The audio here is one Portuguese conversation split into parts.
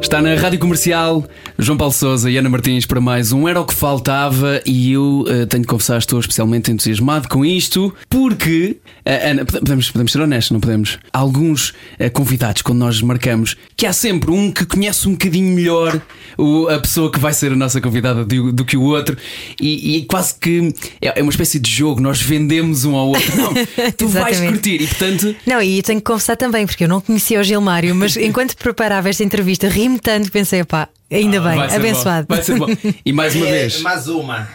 Está na Rádio Comercial João Paulo Souza e Ana Martins para mais um Era o que Faltava e eu uh, tenho de confessar, estou especialmente entusiasmado com isto porque, Ana, podemos, podemos ser honestos, não podemos? Alguns uh, convidados, quando nós marcamos, que há sempre um que conhece um bocadinho melhor o, a pessoa que vai ser a nossa convidada do, do que o outro e, e quase que é, é, uma espécie de jogo, nós vendemos um ao outro. Não, tu vais curtir e portanto. Não, e tenho que confessar também, porque eu não conhecia o Gilmário, mas enquanto preparava esta entrevista, ri-me tanto, pensei, pá, Ainda ah, bem, vai abençoado. Vai ser bom. E mais uma vez. Mais uma.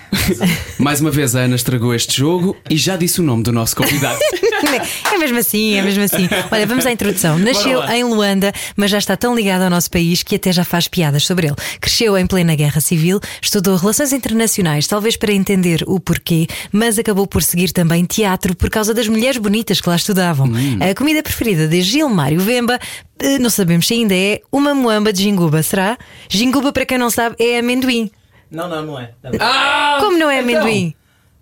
Mais uma vez a Ana estragou este jogo e já disse o nome do nosso convidado. é mesmo assim, é mesmo assim. Olha, vamos à introdução. Nasceu em Luanda, mas já está tão ligado ao nosso país que até já faz piadas sobre ele. Cresceu em plena guerra civil, estudou relações internacionais, talvez para entender o porquê, mas acabou por seguir também teatro por causa das mulheres bonitas que lá estudavam. Hum. A comida preferida de Gilmário Vemba não sabemos se ainda é uma moamba de jinguba, será? Jinguba, para quem não sabe, é amendoim. Não, não, não é. Ah, Como não é então. amendoim?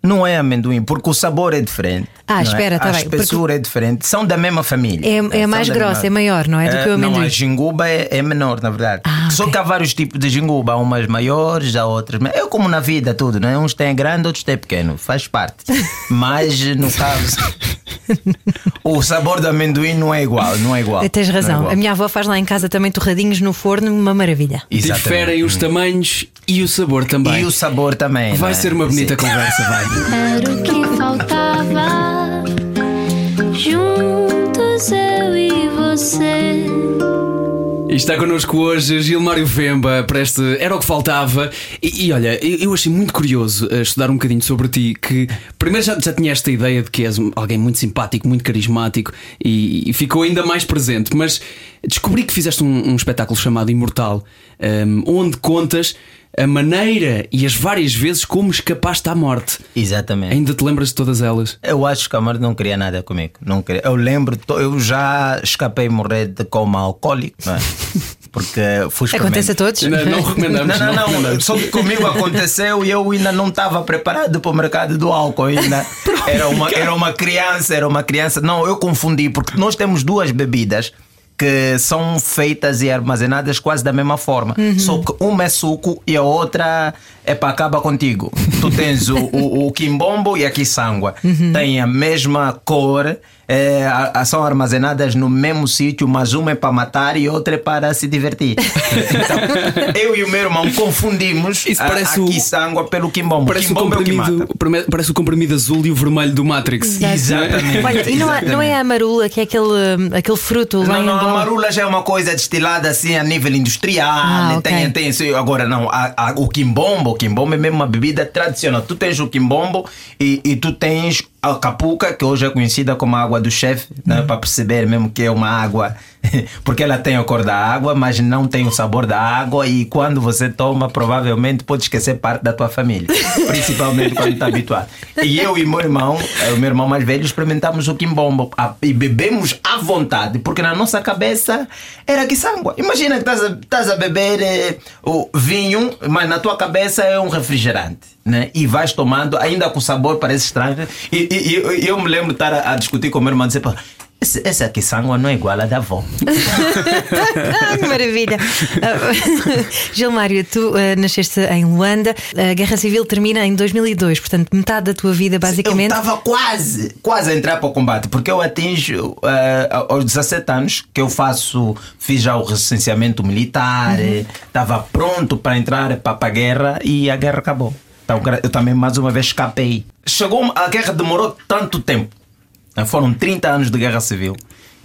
Não é amendoim, porque o sabor é diferente. Ah, é? espera, está bem. A espessura porque... é diferente. São da mesma família. É, é mais grossa, mesma... é maior, não é? Do que o eh, amendoim. Não, a jinguba é, é menor, na verdade. Ah, Só que há vários tipos de jinguba. Há umas maiores, há outras. É como na vida, tudo, não é? Uns têm grande, outros têm pequeno. Faz parte. Mas, no caso. o sabor do amendoim não é igual, não é igual. Tens razão. É a minha avó faz lá em casa também torradinhos no forno, uma maravilha. Exatamente. Diferem os tamanhos e o sabor também. E o sabor também. Vai é? ser uma bonita Sim. conversa, vai. Era o que faltava. Juntos eu e você. E está connosco hoje Gilmário Vemba para este Era o que Faltava. E, e olha, eu, eu, achei muito curioso uh, estudar um bocadinho sobre ti. Que primeiro já, já tinha esta ideia de que és alguém muito simpático, muito carismático e, e ficou ainda mais presente. Mas descobri que fizeste um, um espetáculo chamado Imortal, um, ehm, onde contas a maneira e as várias vezes como escapaste à morte. Exatamente. Ainda te lembras de todas elas? Eu acho que a morte não queria nada comigo. Não queria. Eu lembro, eu já escapei morrer de coma alcoólico, não é? Porque fui Acontece a todos? Não, não recomendamos. Não, não, não. Só que comigo aconteceu e eu ainda não estava preparado para o mercado do álcool. Ainda era uma, era uma criança, era uma criança. Não, eu confundi, porque nós temos duas bebidas que são feitas e armazenadas quase da mesma forma. Uhum. Só que uma é suco e a outra é para acaba contigo. tu tens o, o, o quimbombo e a quiçangua. Uhum. Tem a mesma cor é, são armazenadas no mesmo sítio, mas uma é para matar e outra é para se divertir. então, eu e o meu irmão confundimos Isso parece a, a pelo quimbombo. Parece, quimbombo o é comprimido, é parece o comprimido azul e o vermelho do Matrix. Exatamente. Olha, e não, não, é a amarula, que é aquele, aquele fruto Não, não, a amarula já é uma coisa destilada assim a nível industrial. Ah, okay. tem, tem, agora não, a, a, o quimbombo, o quimbombo é mesmo uma bebida tradicional. Tu tens o quimbombo e, e tu tens a capuca, que hoje é conhecida como água do chefe, né, uhum. para perceber mesmo que é uma água, porque ela tem a cor da água, mas não tem o sabor da água e quando você toma, provavelmente pode esquecer parte da tua família, principalmente quando está habituado. E eu e meu irmão, o meu irmão mais velho, experimentamos o quimbombo e bebemos à vontade, porque na nossa cabeça era que sangue. Imagina que estás a, a beber eh, o vinho, mas na tua cabeça é um refrigerante né? E vais tomando, ainda com sabor parece estranho. E, e, e eu me lembro de estar a, a discutir com o meu irmão, dizer, essa aqui sangue não é igual à da avó. que maravilha. Uh, Gilmário, tu uh, nasceste em Luanda, a Guerra Civil termina em 2002, portanto, metade da tua vida basicamente. Eu estava quase, quase a entrar para o combate, porque eu atinjo uh, aos 17 anos que eu faço, fiz já o recenseamento militar, estava uhum. pronto para entrar para a guerra e a guerra acabou. Então, eu também mais uma vez escapei. Chegou, a guerra demorou tanto tempo. Né? Foram 30 anos de guerra civil.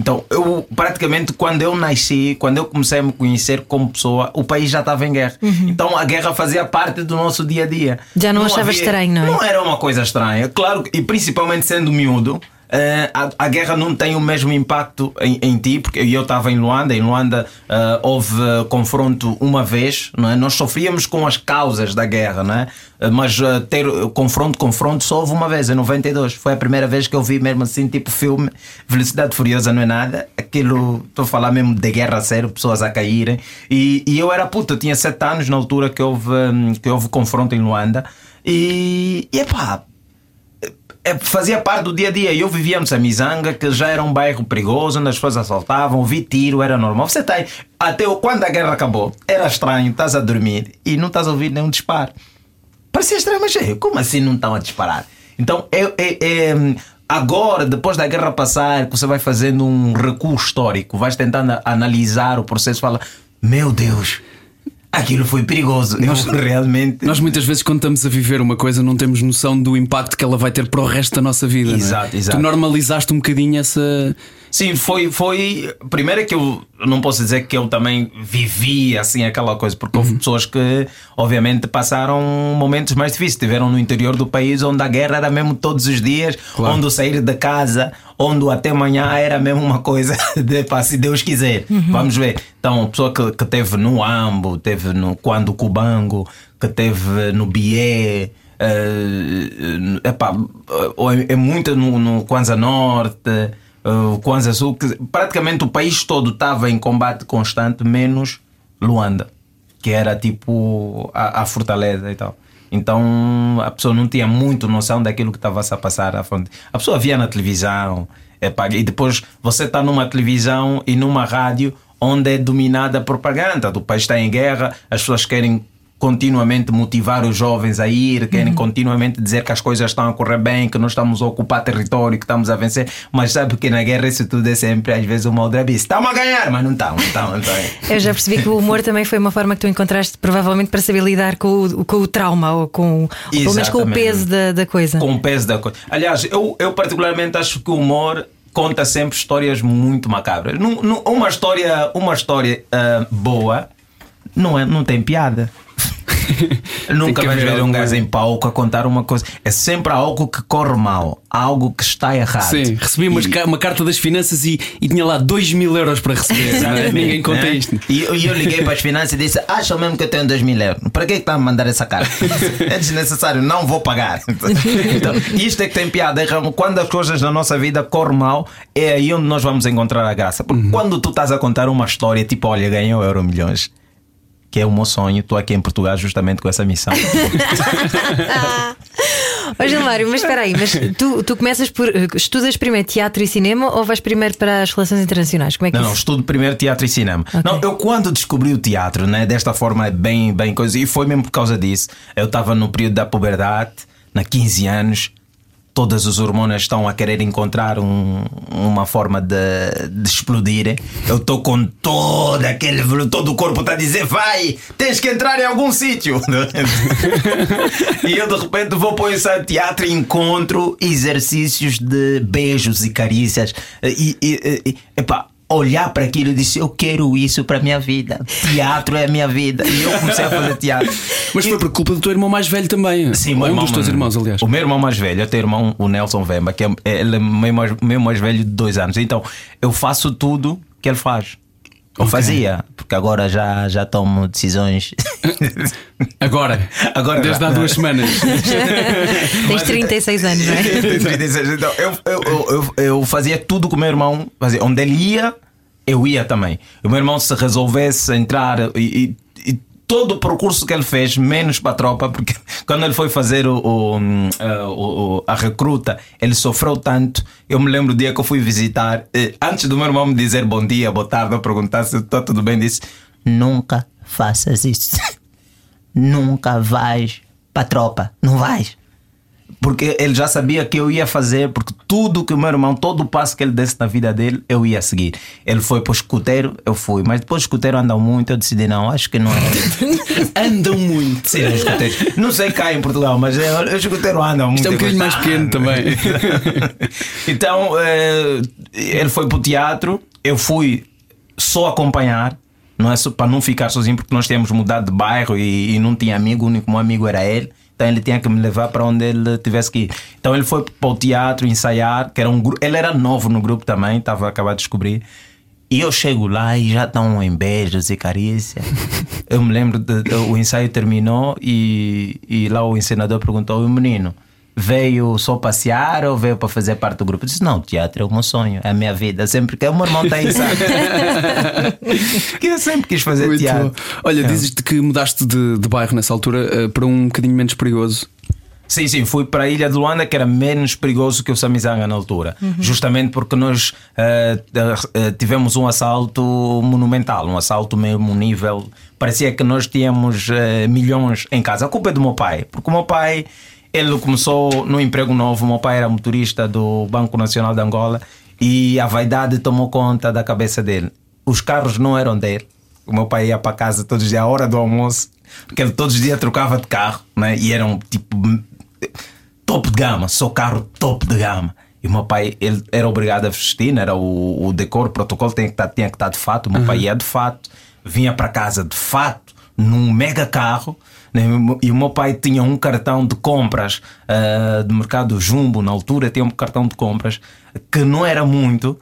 Então, eu praticamente quando eu nasci, quando eu comecei a me conhecer como pessoa, o país já estava em guerra. Uhum. Então a guerra fazia parte do nosso dia a dia. Já não, não achavas estranho, não é? Não era uma coisa estranha. Claro, e principalmente sendo miúdo, Uh, a, a, guerra não tem o mesmo impacto em, em ti, porque eu estava em Luanda, em Luanda uh, houve uh, confronto uma vez, não é? nós sofríamos com as causas da guerra, não é? mas ter confronto, confronto só houve uma vez, em 92. Foi a primeira vez que eu vi mesmo assim, tipo filme, Velocidade Furiosa não é nada, aquilo, estou a falar mesmo de guerra a sério, pessoas a caírem. E, e eu era puto, eu tinha 7 anos na altura que houve, hum, que houve confronto em Luanda. E, e epá, é, fazia parte do dia a dia. Eu vivia no Samizanga, que já era um bairro perigoso, onde as pessoas assaltavam, vi tiro, era normal. Você tem. Até quando a guerra acabou, era estranho, estás a dormir e não estás a ouvir nenhum disparo. Parecia estranho, mas como assim não estão a disparar? Então é, é, é, agora, depois da guerra passar, que você vai fazendo um recuo histórico, vais tentando analisar o processo, fala: Meu Deus, Aquilo foi perigoso. Nós, realmente. Nós muitas vezes, quando estamos a viver uma coisa, não temos noção do impacto que ela vai ter para o resto da nossa vida. Exato, é? exato. Tu normalizaste um bocadinho essa. Sim, foi, foi. Primeiro é que eu não posso dizer que eu também vivi assim aquela coisa, porque houve uhum. pessoas que, obviamente, passaram momentos mais difíceis. Estiveram no interior do país onde a guerra era mesmo todos os dias, claro. onde o sair de casa, onde até amanhã era mesmo uma coisa de pá, se Deus quiser. Uhum. Vamos ver. Então, a pessoa que, que teve no Ambo, teve no Quando Cubango, que teve no Bié. Uh, epá, é, é muito no, no Kwanza Norte o Kwanza Sul, que praticamente o país todo estava em combate constante, menos Luanda, que era tipo a, a fortaleza e tal. Então a pessoa não tinha muito noção daquilo que estava a passar à frente. A pessoa via na televisão, e depois você está numa televisão e numa rádio onde é dominada a propaganda. O país está em guerra, as pessoas querem continuamente motivar os jovens a ir, querem uhum. continuamente dizer que as coisas estão a correr bem, que nós estamos a ocupar território, que estamos a vencer, mas sabe que na guerra isso tudo é sempre às vezes uma outra vez. Estamos a ganhar, mas não estamos, não estamos. Eu já percebi que o humor também foi uma forma que tu encontraste provavelmente para saber lidar com o, com o trauma ou com, pelo menos com o peso da, da coisa. Com o peso da coisa. Aliás, eu, eu particularmente acho que o humor conta sempre histórias muito macabras. uma história, uma história uh, boa não, é, não tem piada. Nunca vais ver um gajo em palco a contar uma coisa. É sempre algo que corre mal, algo que está errado. Sim, recebi e... uma carta das finanças e, e, tinha lá 2 mil euros para receber. É? Ninguém conta é? isto. E eu, eu liguei para as finanças e disse: Acham mesmo que eu tenho 2 mil euros? Para que é que está a mandar essa carta? é desnecessário, não vou pagar. Então, isto é que tem piada. Quando as coisas na nossa vida correm mal, é aí onde nós vamos encontrar a graça. Porque uhum. quando tu estás a contar uma história tipo, olha, ganhou euro milhões que é o meu sonho. Estou aqui em Portugal justamente com essa missão. Ô Gilmário, mas espera aí, mas tu, tu começas por. Estudas primeiro teatro e cinema ou vais primeiro para as relações internacionais? Como é que Não, não, estudo primeiro teatro e cinema. Okay. Não, eu quando descobri o teatro, né, desta forma é bem, bem coisa, e foi mesmo por causa disso. Eu estava no período da puberdade, na 15 anos, todas os hormonas estão a querer encontrar um, uma forma de, de explodir. Eu estou com todo aquele. Todo o corpo está a dizer: vai, tens que entrar em algum sítio. e eu de repente vou para o ensaio teatro e encontro exercícios de beijos e carícias. E, e, e epá, olhar para aquilo e disse: Eu quero isso para a minha vida. Teatro é a minha vida. E eu comecei a fazer teatro. Mas foi por culpa do teu irmão mais velho também. Sim, um irmão, dos teus irmãos, aliás. O meu irmão mais velho, eu tenho irmão, o Nelson Vemba, que é, ele é meu mais, meu mais velho de dois anos. Então eu faço tudo que ele faz. Ou okay. fazia, porque agora já, já tomo decisões. Agora? agora Desde há duas semanas. Tens 36 anos, não é? 36. Então, eu, eu, eu, eu, fazia tudo com o meu irmão. Fazia. Onde ele ia, eu ia também. O meu irmão, se resolvesse entrar e, e todo o percurso que ele fez, menos para a tropa, porque quando ele foi fazer o, o, o, a recruta, ele sofreu tanto. Eu me lembro do dia que eu fui visitar, antes do meu irmão me dizer bom dia, boa tarde, eu perguntar se está tudo bem, disse: Nunca faças isso. Nunca vais para a tropa. Não vais porque ele já sabia que eu ia fazer, porque tudo que o meu irmão, todo o passo que ele desse na vida dele, eu ia seguir. Ele foi para o escuteiro, eu fui, mas depois o escuteiro andam muito, eu decidi, não, acho que não é. andam muito. Sim, os escuteiros. Não sei cá em Portugal, mas os escuteiros andam muito. Isto é um bocadinho mais pequeno também. então, eh, ele foi para o teatro, eu fui só acompanhar. Não é só para não ficar sozinho, porque nós tínhamos mudado de bairro e, e não tinha amigo, o único amigo era ele Então ele tinha que me levar para onde ele tivesse que ir. Então ele foi para o teatro ensaiar, que era um grupo. Ele era novo no grupo também, estava a acabar de descobrir. E eu chego lá e já estão em beijos e carícia. eu me lembro, de, de, o ensaio terminou e, e lá o encenador perguntou: o menino veio só passear ou veio para fazer parte do grupo? Eu disse: Não, teatro é o meu sonho, é a minha vida. Sempre que o meu irmão tem isso. que eu sempre quis fazer Muito teatro. Bom. Olha, é. dizes-te que mudaste de, de bairro nessa altura uh, para um bocadinho menos perigoso. Sim, sim, fui para a Ilha de Luanda, que era menos perigoso que o Samizanga na altura. Uhum. Justamente porque nós uh, uh, tivemos um assalto monumental, um assalto mesmo nível. Parecia que nós tínhamos uh, milhões em casa. A culpa é do meu pai, porque o meu pai ele começou no emprego novo. Meu pai era motorista do Banco Nacional de Angola e a vaidade tomou conta da cabeça dele. Os carros não eram dele. O meu pai ia para casa todos os dias, à hora do almoço, porque ele todos os dias trocava de carro né? e eram tipo top de gama, só carro top de gama. E o meu pai ele era obrigado a vestir, era o, o decoro, o protocolo tinha que estar, tinha que estar de fato. O meu uhum. pai ia de fato, vinha para casa de fato, num mega carro. Né? E o meu pai tinha um cartão de compras uh, do mercado Jumbo, na altura, tinha um cartão de compras que não era muito.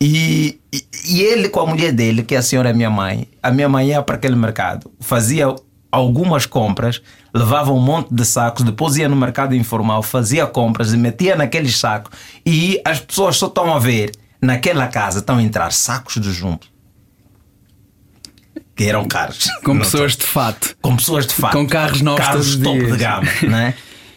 E, e, e ele com a mulher dele, que é a senhora minha mãe, a minha mãe ia para aquele mercado, fazia algumas compras, levava um monte de sacos, depois ia no mercado informal, fazia compras e metia naqueles sacos. E as pessoas só estão a ver, naquela casa estão a entrar sacos de jumbo. Que eram caros. Com pessoas de fato. Com pessoas de fato. Com carros novos carros top dias. de gama. né?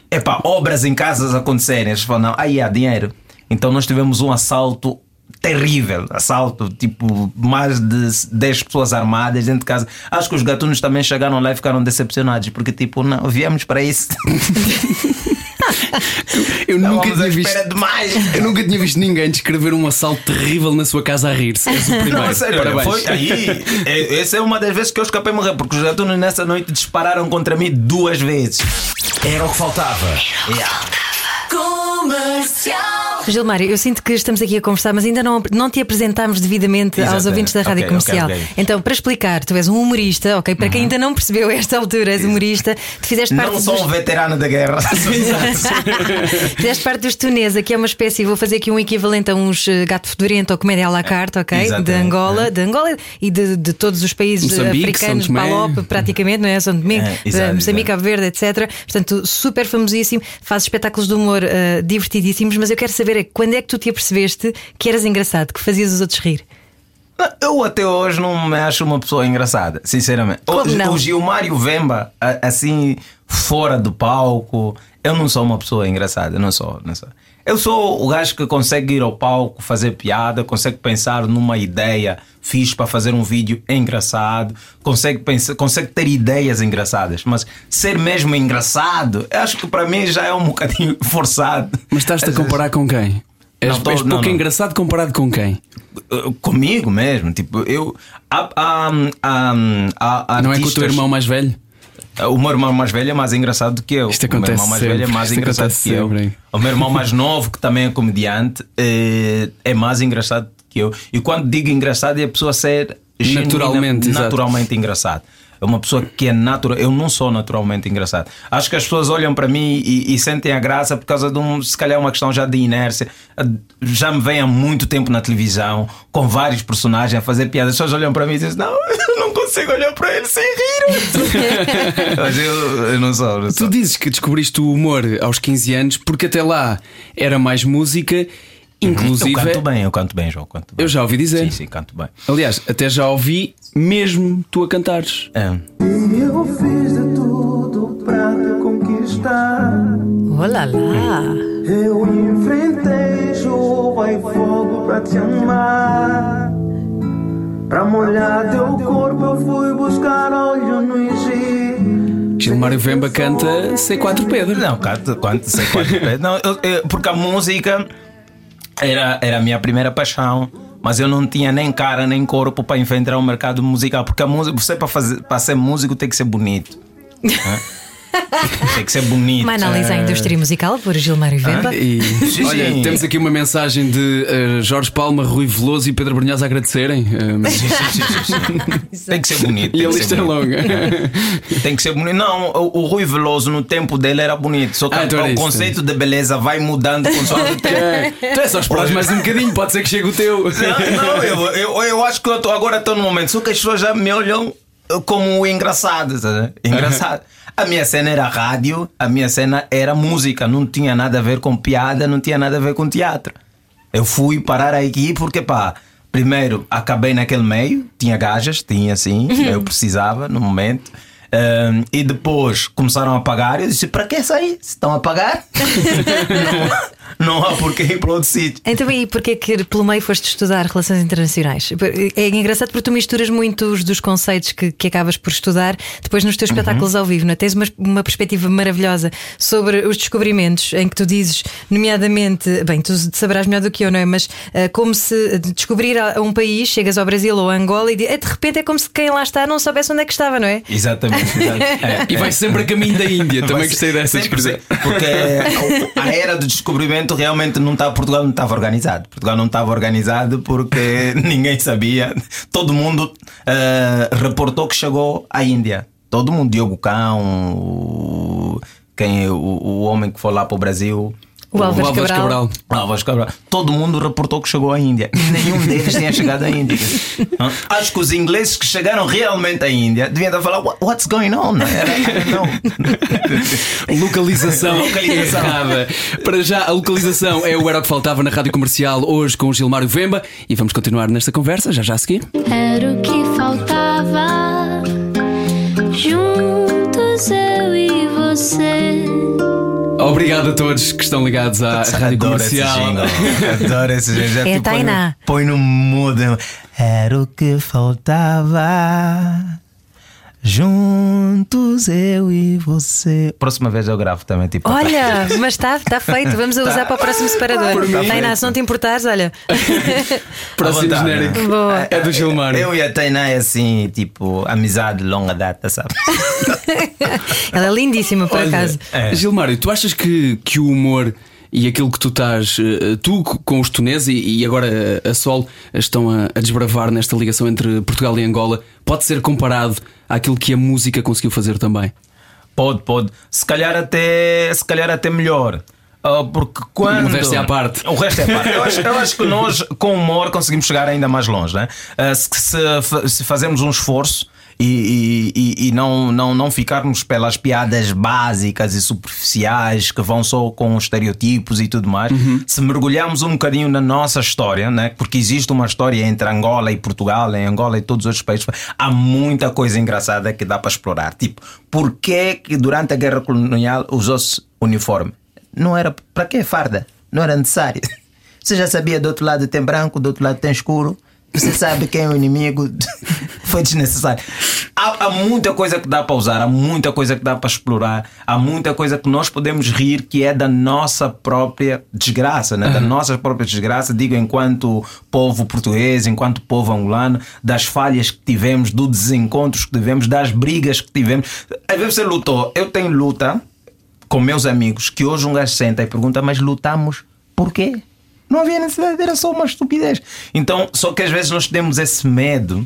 Epá, obras em casas acontecerem. Eles falam, não, aí há dinheiro. Então nós tivemos um assalto terrível. Assalto, tipo, mais de 10 pessoas armadas dentro de casa. Acho que os gatunos também chegaram lá e ficaram decepcionados, porque, tipo, não, viemos para isso. eu nunca tinha visto demais. Eu nunca tinha visto ninguém descrever um assalto terrível na sua casa a rir-se. És o primeiro. Não, sério, Parabéns. Foi aí. É, essa é uma das vezes que eu escapei morrer, porque os gatunos nessa noite dispararam contra mim duas vezes. Era o que faltava. Era o que faltava. Comercial. Gilmário, eu sinto que estamos aqui a conversar, mas ainda não, não te apresentámos devidamente Exatamente. aos ouvintes da Rádio okay, Comercial. Okay, okay. Então, para explicar, tu és um humorista, ok? Para uhum. quem ainda não percebeu esta altura, és humorista, tu fizeste parte. Não sou dos... um veterano da guerra. fizeste parte dos Tunesa, que é uma espécie, vou fazer aqui um equivalente a uns eh, gato fedorento ou comédia à la carte, ok? Exatamente. De Angola, é. de Angola e de, de todos os países Moçambique, africanos, Palop, praticamente, não é? São Domingo, é, exato, Moçambique, Cabo Verde, etc. Portanto, super famosíssimo, faz espetáculos de humor uh, divertidíssimos, mas eu quero saber é quando é que tu te apercebeste que eras engraçado, que fazias os outros rir? Eu até hoje não me acho uma pessoa engraçada, sinceramente. Como o, não? o Gilmário Vemba, assim, fora do palco, eu não sou uma pessoa engraçada, não sou, não sou. Eu sou o gajo que consegue ir ao palco, fazer piada, consegue pensar numa ideia fixe para fazer um vídeo engraçado, consegue, pensar, consegue ter ideias engraçadas, mas ser mesmo engraçado, acho que para mim já é um bocadinho forçado. Mas estás-te a comparar com quem? És, não, tô, és pouco não, não. engraçado comparado com quem? Uh, comigo mesmo. Tipo, eu. Há, há, há, há não é com o teu irmão mais velho? O meu irmão mais velho é mais engraçado do que eu. Isto acontece o meu irmão mais sempre. velho é mais Isto engraçado que eu. O meu irmão mais novo, que também é comediante, é, é mais engraçado que eu. E quando digo engraçado, é a pessoa ser naturalmente, naturalmente engraçado é uma pessoa que é natural. Eu não sou naturalmente engraçado. Acho que as pessoas olham para mim e, e, sentem a graça por causa de um, se calhar, uma questão já de inércia. Já me vem há muito tempo na televisão, com vários personagens a fazer piadas. As pessoas olham para mim e dizem: Não, eu não consigo olhar para ele sem rir. Mas eu, eu não, sou, não sou. Tu dizes que descobriste o humor aos 15 anos porque até lá era mais música Inclusive. Eu canto bem, eu canto bem, João. Canto bem. Eu já ouvi dizer. Sim, sim, canto bem. Aliás, até já ouvi mesmo tu a cantares. É. E eu fiz de tudo para te conquistar. Olá lá. Eu enfrentei chuva e fogo para te amar. Para molhar teu corpo eu fui buscar óleo no Egito. Gilmário Vemba canta C4 Pedro. Não, canta, canta C4 Pedro. Não, eu, eu, porque a música era, era a minha primeira paixão, mas eu não tinha nem cara nem corpo para enfrentar o mercado musical, porque a música, você para fazer para ser músico tem que ser bonito. né? Tem que ser bonito. Uma análise à indústria musical por Gilmário Vemba. Ah, e, olha, sim. temos aqui uma mensagem de eh, Jorge Palma, Rui Veloso e Pedro Brunhosa a agradecerem. Eh, Sim, sim, sim, sim. Tem que ser bonito. e a lista é longa. tem que ser bonito. Não, o, o Rui Veloso no tempo dele era bonito. Só que Ah, então o conceito de beleza vai mudando consoante o tempo. É, tu é só esperar mais um bocadinho, pode ser que chegue o teu. Não, não, eu, eu, eu acho que eu tô, agora estou no momento. Só que as pessoas já me olham como o engraçado. sabe? Engraçado. A minha cena era rádio, a minha cena era música. Não tinha nada a ver com piada, não tinha nada a ver com teatro. Eu fui parar aqui porque, pá, primeiro acabei naquele meio, tinha gajas, tinha assim, eu precisava no momento. Ahm, e depois começaram a pagar. Eu disse: para que sair? Se estão a pagar, não, não há por que ir para outro sítio. Então, e porquê que pelo meio foste estudar relações internacionais? É engraçado porque tu misturas muitos dos conceitos que, que acabas por estudar depois nos teus Uhum. espetáculos ao vivo. Não é? Tens uma, uma perspectiva maravilhosa sobre os descobrimentos, em que tu dizes, nomeadamente, bem, tu saberás melhor do que eu, não é? Mas ah, como se de descobrir um país, chegas ao Brasil ou a Angola e de, de repente é como se quem lá está não soubesse onde é que estava, não é? Exatamente. É, E vai sempre a caminho da Índia. Também gostei dessa ser, Porque a era do descobrimento realmente não estava. Portugal não estava organizado. Portugal não estava organizado porque ninguém sabia. Todo mundo eh, reportou que chegou à Índia. Todo mundo, Diogo Cão, quem, o, o homem que foi lá para o Brasil. O Álvares Álvares Cabral. Cabral. Álvares Cabral. Todo mundo reportou que chegou à Índia. E nenhum deles tinha chegado à Índia. Acho que os ingleses que chegaram realmente à Índia deviam estar a falar: "What- What's going on? Localização, Localização. Para já, a localização é o Era o que Faltava na Rádio Comercial, hoje com o Gilmário Vemba. E vamos continuar nesta conversa, já já a seguir. Era o que faltava. Obrigado a todos que estão ligados à Rádio Adoro esse Comercial. jingle. Adoro esse jingle. Já É te a Tainá. Põe no, põe no mood. Era o que faltava. Juntos eu e você. Próxima vez eu gravo também, tipo. Olha, mas está tá feito. Vamos a usar para o próximo separador. Tainá, se não te importares, olha. Próximo genérico Boa. é do Gilmário. Eu e a Tainá é assim, tipo, amizade de longa data, sabe? Ela é lindíssima, por Olha, acaso. É. Gilmário, tu achas que, que o humor e aquilo que tu estás, eh, tu com os tuneses e, agora eh, a Sol estão a desbravar nesta ligação entre Portugal e Angola, pode ser comparado àquilo que a música conseguiu fazer também? Pode, pode. Se calhar até, se calhar até melhor. Ah, porque quando. O resto é à parte. O resto é à parte. Eu acho, eu acho que nós, com humor, conseguimos chegar ainda mais longe. Né? Se, se, se fazermos um esforço e, e- e- não, não, não ficarmos pelas piadas básicas e superficiais que vão só com estereotipos e tudo mais, se mergulharmos um bocadinho na nossa história, né? porque existe uma história entre Angola e Portugal, em Angola e todos os outros países, há muita coisa engraçada que dá para explorar. Tipo, porquê que durante a guerra colonial usou-se uniforme? Não era para que farda? Não era necessário. Você já sabia do outro lado tem branco, do outro lado tem escuro. Você sabe quem é o inimigo. Foi desnecessário. Há, há muita coisa que dá para usar, há muita coisa que dá para explorar, há muita coisa que nós podemos rir que é da nossa própria desgraça, né? da nossa própria desgraça, digo enquanto povo português, enquanto povo angolano, das falhas que tivemos, dos desencontros que tivemos, das brigas que tivemos. Às vezes você lutou. Eu tenho luta com meus amigos que hoje um gajo senta e pergunta, mas lutamos por quê? Não havia necessidade, era só uma estupidez. Então, só que às vezes nós temos esse medo.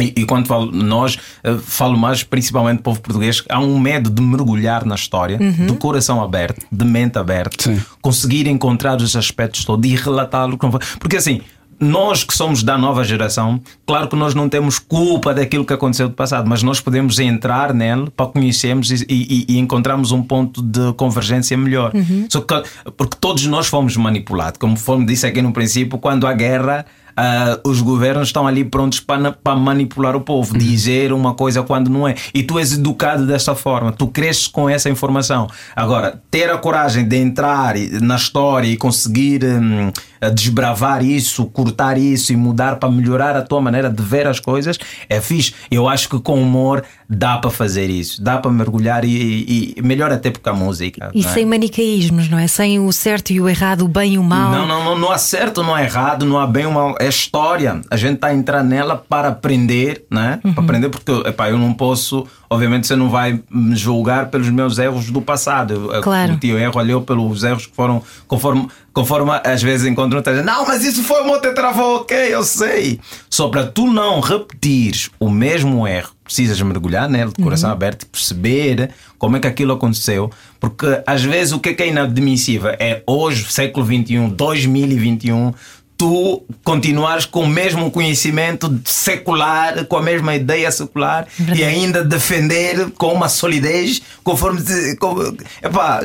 E, e quando falo nós, eh, falo mais principalmente do povo português, há um medo de mergulhar na história, de coração aberto, de mente aberta, Sim. conseguir encontrar os aspectos todos e relatá-lo. Porque assim, nós que somos da nova geração, claro que nós não temos culpa daquilo que aconteceu do passado, mas nós podemos entrar nele para conhecermos e, e, e encontrarmos um ponto de convergência melhor. Só que, porque todos nós fomos manipulados, como fomos disse aqui no princípio, quando há guerra. Ah, os governos estão ali prontos para, para manipular o povo, dizer uma coisa quando não é. E tu és educado dessa forma, tu cresces com essa informação. Agora, ter a coragem de entrar na história e conseguir hum, desbravar isso, cortar isso e mudar para melhorar a tua maneira de ver as coisas é fixe. Eu acho que com humor dá para fazer isso, dá para mergulhar e, e melhor até porque a música. E é? sem manicaísmos, não é? Sem o certo e o errado, o bem e o mal. Não, não, não, não há certo, não há errado, não há bem ou mal. É história, a gente está a entrar nela para aprender, né? Uhum. Para aprender, porque epá, eu não posso, obviamente, você não vai me julgar pelos meus erros do passado. Claro. O tio erro olhou pelos erros que foram, conforme, conforme às vezes encontram, tá não, mas isso foi o meu tetravô, ok, eu sei. Só para tu não repetires o mesmo erro, precisas mergulhar nele de coração uhum. aberto e perceber como é que aquilo aconteceu. Porque às vezes o que é, é inadmissível é hoje, século XXI, 2021 tu continuares com o mesmo conhecimento secular, com a mesma ideia secular Verdade. e ainda defender com uma solidez conforme. Como, epá,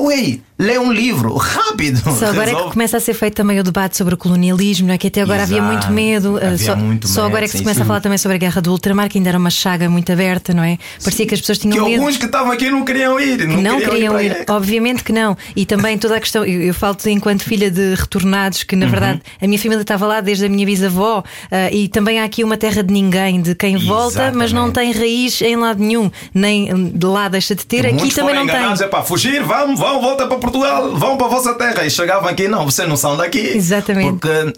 ué, lê um livro rápido. Só agora resolve. é que começa a ser feito também o debate sobre o colonialismo, não é? Que até agora Exato. havia muito medo. Havia só, muito só medo, agora é que sim, se começa sim. a falar também sobre a guerra do ultramar, que ainda era uma chaga muito aberta, não é? Parecia que as pessoas tinham que medo. alguns que estavam aqui não queriam ir. Não, não queriam, queriam ir, ir. obviamente que não. E também toda a questão, eu, eu falo enquanto filha de retornados, que na uhum. verdade a minha família estava lá desde a minha bisavó, uh, e também há aqui uma terra de ninguém, de quem volta, Exatamente. mas não tem raiz em lado nenhum, nem de lá deixa de ter, aqui também não tem. É para fugir, vão, vão, volta para Portugal, vão para a vossa terra. E chegavam aqui, não, vocês não são daqui. Exatamente. Porque uh,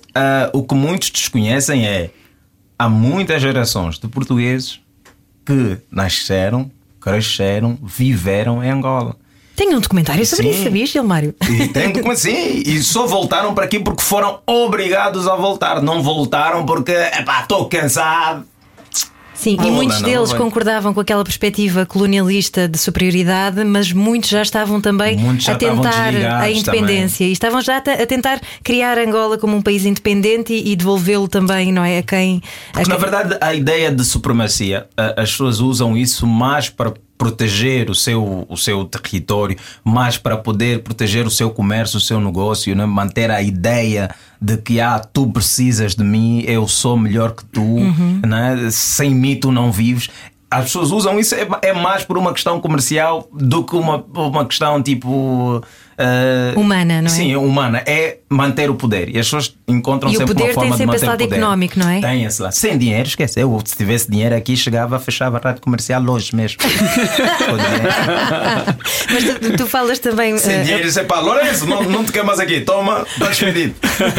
o que muitos desconhecem é há muitas gerações de portugueses que nasceram, cresceram, viveram em Angola. Tem um documentário sobre sim. isso, sabias, Gilmário? E tem um documentário, sim, e só voltaram para aqui porque foram obrigados a voltar. Não voltaram porque, epá, estou cansado. Sim, e muitos não, deles não concordavam com aquela perspectiva colonialista de superioridade, mas muitos já estavam também já a tentar a independência também. e estavam já a tentar criar Angola como um país independente e, e devolvê-lo também, não é? A quem. A quem... na verdade, a ideia de supremacia, as pessoas usam isso mais para proteger o seu, o seu território, mais para poder proteger o seu comércio, o seu negócio, né? manter a ideia de que ah, tu precisas de mim, eu sou melhor que tu, uhum. né? sem mim tu não vives. As pessoas usam isso é, é mais por uma questão comercial do que uma, uma questão tipo Uh, humana, não é? Sim, humana. É manter o poder. E as pessoas encontram e sempre uma forma de manter o poder. E o poder tem sempre esse lado económico, não é? Tem esse lado. Sem dinheiro, esquece. Eu, se tivesse dinheiro aqui, chegava, fechava a rádio comercial hoje mesmo. Mas tu, tu, falas também. Sem uh, dinheiro, isso é pá, Lourenço, não, não te queimas aqui, toma, está despedido.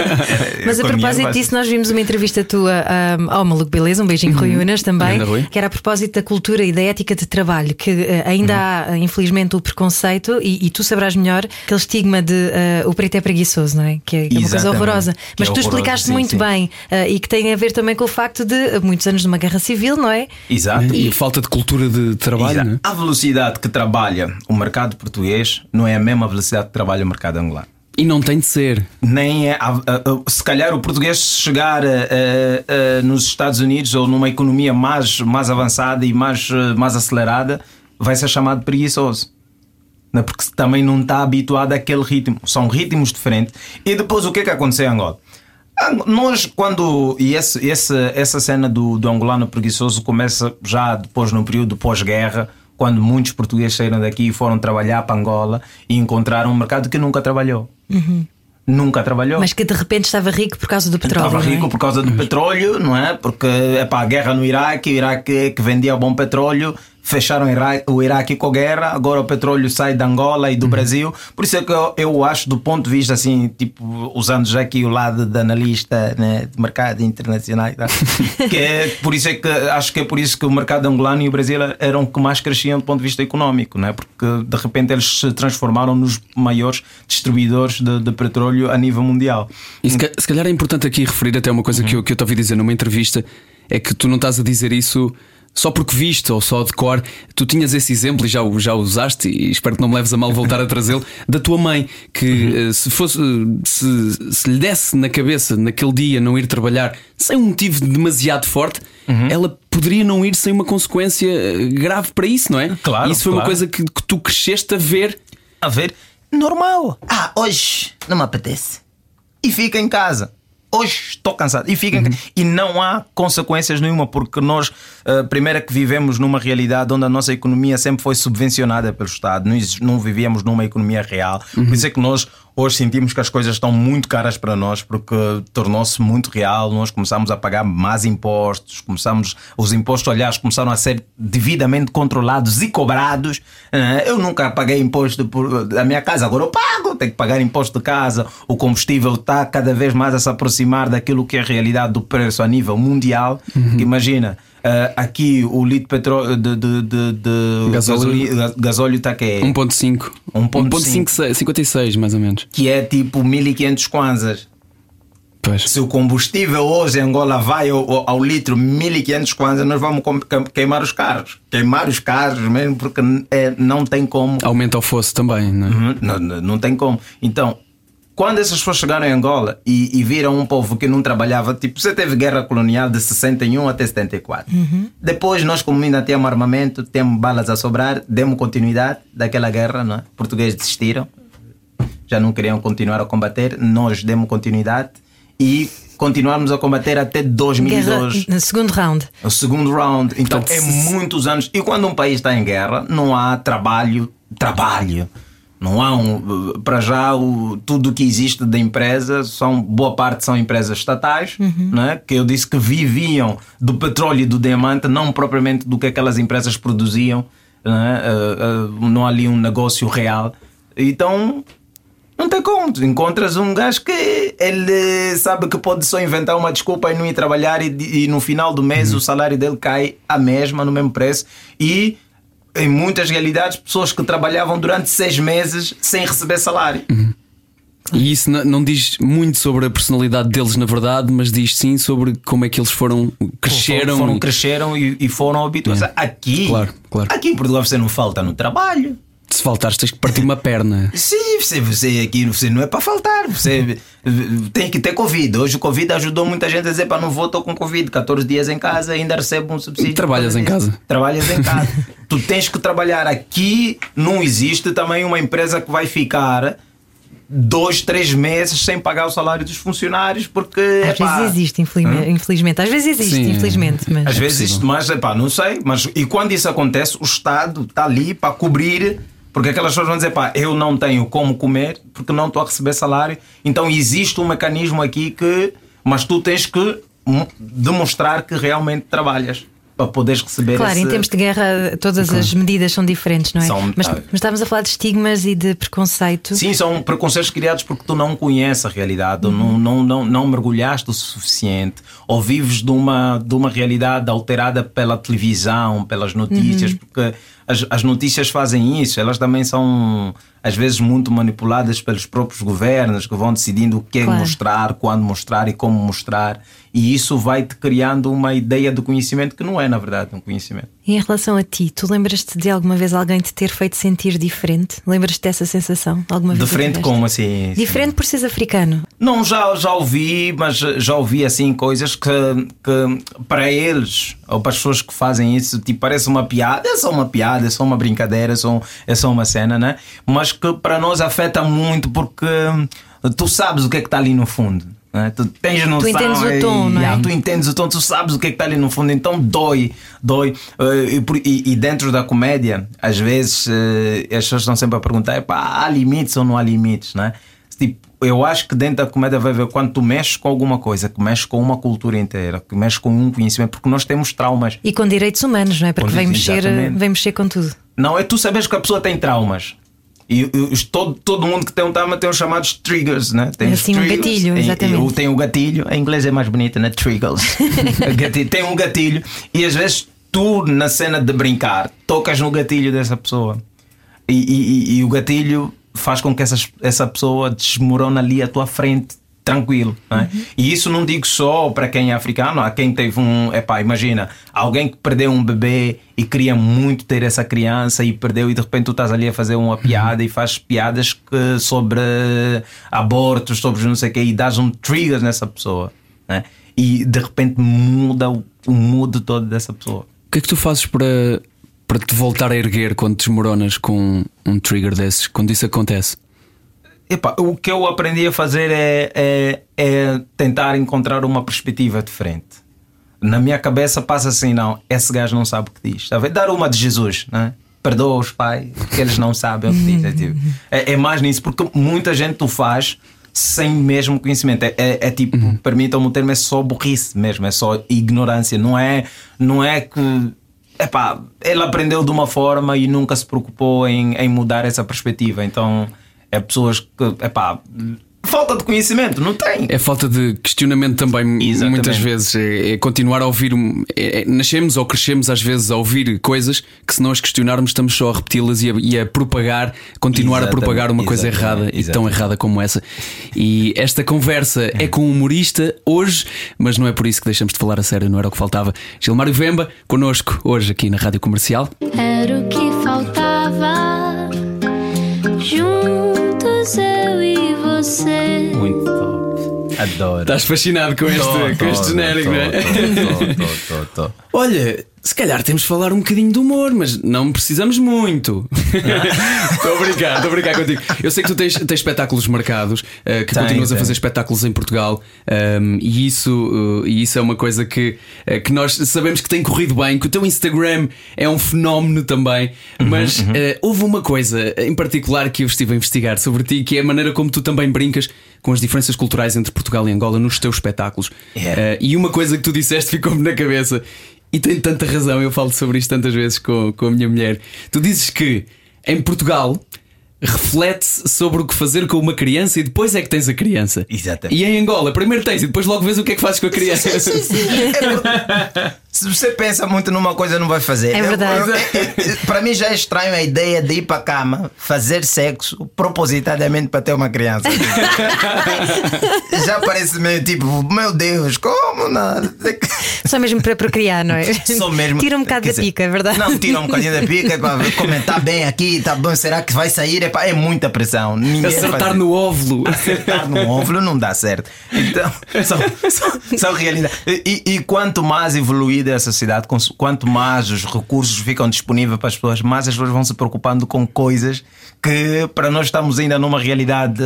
Mas a propósito disso, nós vimos uma entrevista tua um, ao Maluco Beleza, um beijinho, uhum. Rui Unas também, Rui. que era a propósito da cultura e da ética de trabalho, que uh, ainda uhum. há, infelizmente, o preconceito, e, e tu sabrás melhor aquele estigma de uh, o preto é preguiçoso, não é? Que é, que é uma coisa horrorosa. Mas é tu explicaste sim, muito sim. bem uh, e que tem a ver também com o facto de muitos anos de uma guerra civil, não é? Exato. E, e falta de cultura de trabalho. Né? A velocidade que trabalha o mercado português não é a mesma velocidade que trabalha o mercado angolano. E não tem de ser. Nem é. Se calhar o português chegar nos Estados Unidos ou numa economia mais, mais avançada e mais, mais acelerada, vai ser chamado preguiçoso né? porque também não está habituado àquele ritmo. São ritmos diferentes. E depois o que é que aconteceu em Angola? Nós, quando. E esse, esse, essa cena do, do angolano preguiçoso começa já depois no período pós-guerra, quando muitos portugueses saíram daqui e foram trabalhar para Angola e encontraram um mercado que nunca trabalhou. Uhum. Nunca trabalhou. Mas que de repente estava rico por causa do petróleo. Estava rico é? por causa do petróleo, não é? Porque é para a guerra no Iraque, o Iraque que vendia bom petróleo fecharam o Iraque com a guerra, agora o petróleo sai de Angola e do uhum. Brasil. Por isso é que eu, eu, acho, do ponto de vista assim, tipo, usando já aqui o lado de analista né, de mercado internacional, tá? que é por isso é que acho que é por isso que o mercado angolano e o Brasil eram que mais cresciam do ponto de vista económico, né? porque de repente eles se transformaram nos maiores distribuidores de, de petróleo a nível mundial. E se, se, calhar é importante aqui referir até uma coisa uhum. que eu, que eu te ouvi dizer numa entrevista: é que tu não estás a dizer isso só porque viste ou só de cor, tu tinhas esse exemplo e já o já usaste, e espero que não me leves a mal voltar a trazê-lo, da tua mãe, que uhum. se fosse se, se lhe desse na cabeça naquele dia não ir trabalhar sem um motivo demasiado forte, uhum. ela poderia não ir sem uma consequência grave para isso, não é? Claro. E isso foi claro. uma coisa que, que tu cresceste a ver. A ver? Normal. Ah, hoje não me apetece. E fica em casa hoje estou cansado. E, fica, uhum. e não há consequências nenhuma, porque nós, uh, primeiro, é que vivemos numa realidade onde a nossa economia sempre foi subvencionada pelo Estado, não, não vivíamos numa economia real. Uhum. Por isso é que nós Hoje sentimos que as coisas estão muito caras para nós porque tornou-se muito real. Nós começamos a pagar mais impostos, começamos os impostos, aliás, começaram a ser devidamente controlados e cobrados. Eh, eu nunca paguei imposto por, da minha casa, agora eu pago, tenho que pagar imposto de casa. O combustível está cada vez mais a se aproximar daquilo que é a realidade do preço a nível mundial. Uhum. Imagina. Uh, aqui o litro de de, de, de, de gasóleo, gasóleo está que é? 1.5 1.56 mais ou menos. Que é tipo 1500 kwanzas. Pois. se o combustível hoje em Angola vai ao, ao litro 1500 kwanzas nós vamos queimar os carros. Queimar os carros mesmo porque é, não tem como. Aumenta o fosso também não, é? uhum, não, não, não tem como. Então quando essas pessoas chegaram em Angola e, e, viram um povo que não trabalhava, tipo, você teve guerra colonial de 61 até 74. Uhum. Depois, nós, como ainda temos armamento, temos balas a sobrar, demos continuidade daquela guerra, não é? Portugueses desistiram, já não queriam continuar a combater, nós demos continuidade e continuamos a combater até 2002. Guerra, no segundo round. O segundo round. Então, Portanto, é muitos anos. E quando um país está em guerra, não há trabalho, trabalho não há um. Para já, o, tudo que existe da empresa, são, boa parte são empresas estatais, uhum. né, que eu disse que viviam do petróleo e do diamante, não propriamente do que aquelas empresas produziam. Né, uh, uh, não há ali um negócio real. Então, não tem como. Encontras um gajo que ele sabe que pode só inventar uma desculpa e não ir trabalhar, e, e no final do mês uhum. o salário dele cai a mesma, no mesmo preço. E em muitas realidades, pessoas que trabalhavam durante seis meses sem receber salário. Uhum. E isso não diz muito sobre a personalidade deles, na verdade, mas diz sim sobre como é que eles foram cresceram. Foram, cresceram e, e foram habituados. É. Aqui, claro, claro. aqui em Portugal você não falta no trabalho se faltares, tens que partir uma perna. Sim, você, você aqui você não é para faltar. Você tem que ter Covid. Hoje o Covid ajudou muita gente a dizer: para não vou, estou com Covid, 14 dias em casa, ainda recebo um subsídio. Trabalhas em casa. Trabalhas em casa. tu tens que trabalhar aqui. Não existe também uma empresa que vai ficar dois, três meses sem pagar o salário dos funcionários, porque. Às epá, vezes existe, infelizmente. Hum? infelizmente. Às vezes existe, Sim. infelizmente. Mas... Às vezes existe, mas epá, não sei. Mas, e quando isso acontece, o Estado está ali para cobrir porque aquelas pessoas vão dizer, pá, eu não tenho como comer porque não estou a receber salário. Então existe um mecanismo aqui que. Mas tu tens que demonstrar que realmente trabalhas para poderes receber Claro, esse... em tempos de guerra todas as medidas são diferentes, não é? São, mas, mas estávamos a falar de estigmas e de preconceito. Sim, são preconceitos criados porque tu não conheces a realidade, uhum. não, não, não, não mergulhaste o suficiente, ou vives de uma, de uma realidade alterada pela televisão, pelas notícias, uhum. porque as, as notícias fazem isso, elas também são às vezes muito manipuladas pelos próprios governos que vão decidindo o que é claro. mostrar, quando mostrar e como mostrar, e isso vai-te criando uma ideia de conhecimento que não é, na verdade, um conhecimento. E em relação a ti, tu lembras-te de alguma vez alguém te ter feito sentir diferente? Lembras-te dessa sensação? Alguma vez diferente como assim? Diferente por seres africano? Não, já, já ouvi, mas já ouvi assim coisas que, que para eles ou para as pessoas que fazem isso, tipo, parece uma piada, é só uma piada, é só uma brincadeira, é só, é só uma cena, né? Mas que para nós afeta muito porque tu sabes o que é que está ali no fundo. Né? Tu tens noção. Tu entendes o tom, não é? Tu entendes o tom, tu sabes o que é que está ali no fundo, então dói, dói. Eh, e, e dentro da comédia, às vezes eh, as pessoas estão sempre a perguntar: há limites ou não há limites, né? Tipo, eu acho que dentro da comédia vai ver quando tu mexes com alguma coisa, que mexes com uma cultura inteira, que mexes com um conhecimento, porque nós temos traumas. E com direitos humanos, não é? Porque vem mexer, vem mexer com tudo. Não, é tu sabes que a pessoa tem traumas. E, e todo, todo mundo que tem um trauma tem os chamados triggers, né? Tem assim, um gatilho, exatamente. Tem o gatilho, em inglês é mais bonito, né? Triggers. tem um gatilho e às vezes tu, na cena de brincar, tocas no gatilho dessa pessoa. E, e, e o gatilho faz com que essa, essa pessoa desmorona ali à tua frente tranquilo. Uhum. E isso não digo só para quem é africano, há quem teve um. Epá, imagina, alguém que perdeu um bebê e queria muito ter essa criança e perdeu, e de repente tu estás ali a fazer uma piada uhum. e fazes piadas que, sobre abortos, sobre não sei o quê, e dás um trigger nessa pessoa. É? E de repente muda o, o mood todo dessa pessoa. O que é que tu fazes para para te voltar a erguer quando desmoronas com um trigger desses, quando isso acontece? Epa, o que eu aprendi a fazer é, é, é, tentar encontrar uma perspectiva diferente. Na minha cabeça passa assim: não, esse gajo não sabe o que diz. Sabe? Dar uma de Jesus, né? perdoa os pais, que eles não sabem o que diz. É, tipo, é, é, mais nisso, porque muita gente o faz sem mesmo conhecimento. É, é, é tipo, uhum. permitam-me o termo, é só burrice mesmo, é só ignorância. Não é, não é que. Epá, ele aprendeu de uma forma e nunca se preocupou em, em mudar essa perspectiva. Então, é pessoas que. Epá, falta de conhecimento, não tem. É falta de questionamento também, Exatamente. muitas vezes. É, é continuar a ouvir. É, é, nascemos ou crescemos às vezes a ouvir coisas que, se nós questionarmos, estamos só a repeti-las e, e, a propagar, continuar Exatamente. a propagar uma coisa errada Exatamente. e tão errada como essa. E esta conversa é com um humorista hoje, mas não é por isso que deixamos de falar a sério, não era o que faltava. Gilmário Vemba, connosco hoje aqui na Rádio Comercial. Era o que faltava. Eu e você. Muito top. Adoro. Estás fascinado com este, tô, com este genérico, tô, não é? Tô, tô, tô, Olha, se calhar temos de falar um bocadinho de humor, mas não precisamos muito. Estou a brincar, estou a brincar contigo. Eu sei que tu tens, tens espetáculos marcados, uh, que tem, continuas tem. a fazer espetáculos em Portugal, um, ehm, e, isso, uh, e isso é uma coisa que, uh, que nós sabemos que tem corrido bem, que o teu Instagram é um fenómeno também. Uhum, mas uhum. houve uma coisa em particular que eu estive a investigar sobre ti, que é a maneira como tu também brincas com as diferenças culturais entre Portugal e Angola nos teus espetáculos. Yeah. e uma coisa que tu disseste ficou-me na cabeça e tenho tanta razão, eu falo sobre isto tantas vezes com, com a minha mulher. Tu dizes que em Portugal reflete-se sobre o que fazer com uma criança e depois é que tens a criança. Exatamente. E em Angola, primeiro tens e depois logo vês o que é que fazes com a criança. Sim, sim, sim. É se você pensa muito numa coisa, não vai fazer. É verdade. Para mim já é estranho a ideia de ir para a cama, fazer sexo propositadamente para ter uma criança. já parece meio tipo, meu Deus, como não? Só mesmo para procriar, não é? Só mesmo. Tira um bocado da pica, é verdade? Não, tira um bocadinho da pica para comentar bem aqui, tá bom, será que vai sair? Epá, é muita pressão. Ninguém Acertar no óvulo. Acertar no óvulo não dá certo. Então, são, são, são realidades. E, e quanto mais evoluído evoluída a sociedade, quanto mais os recursos ficam disponíveis para as pessoas, mais as pessoas vão se preocupando com coisas que para nós estamos ainda numa realidade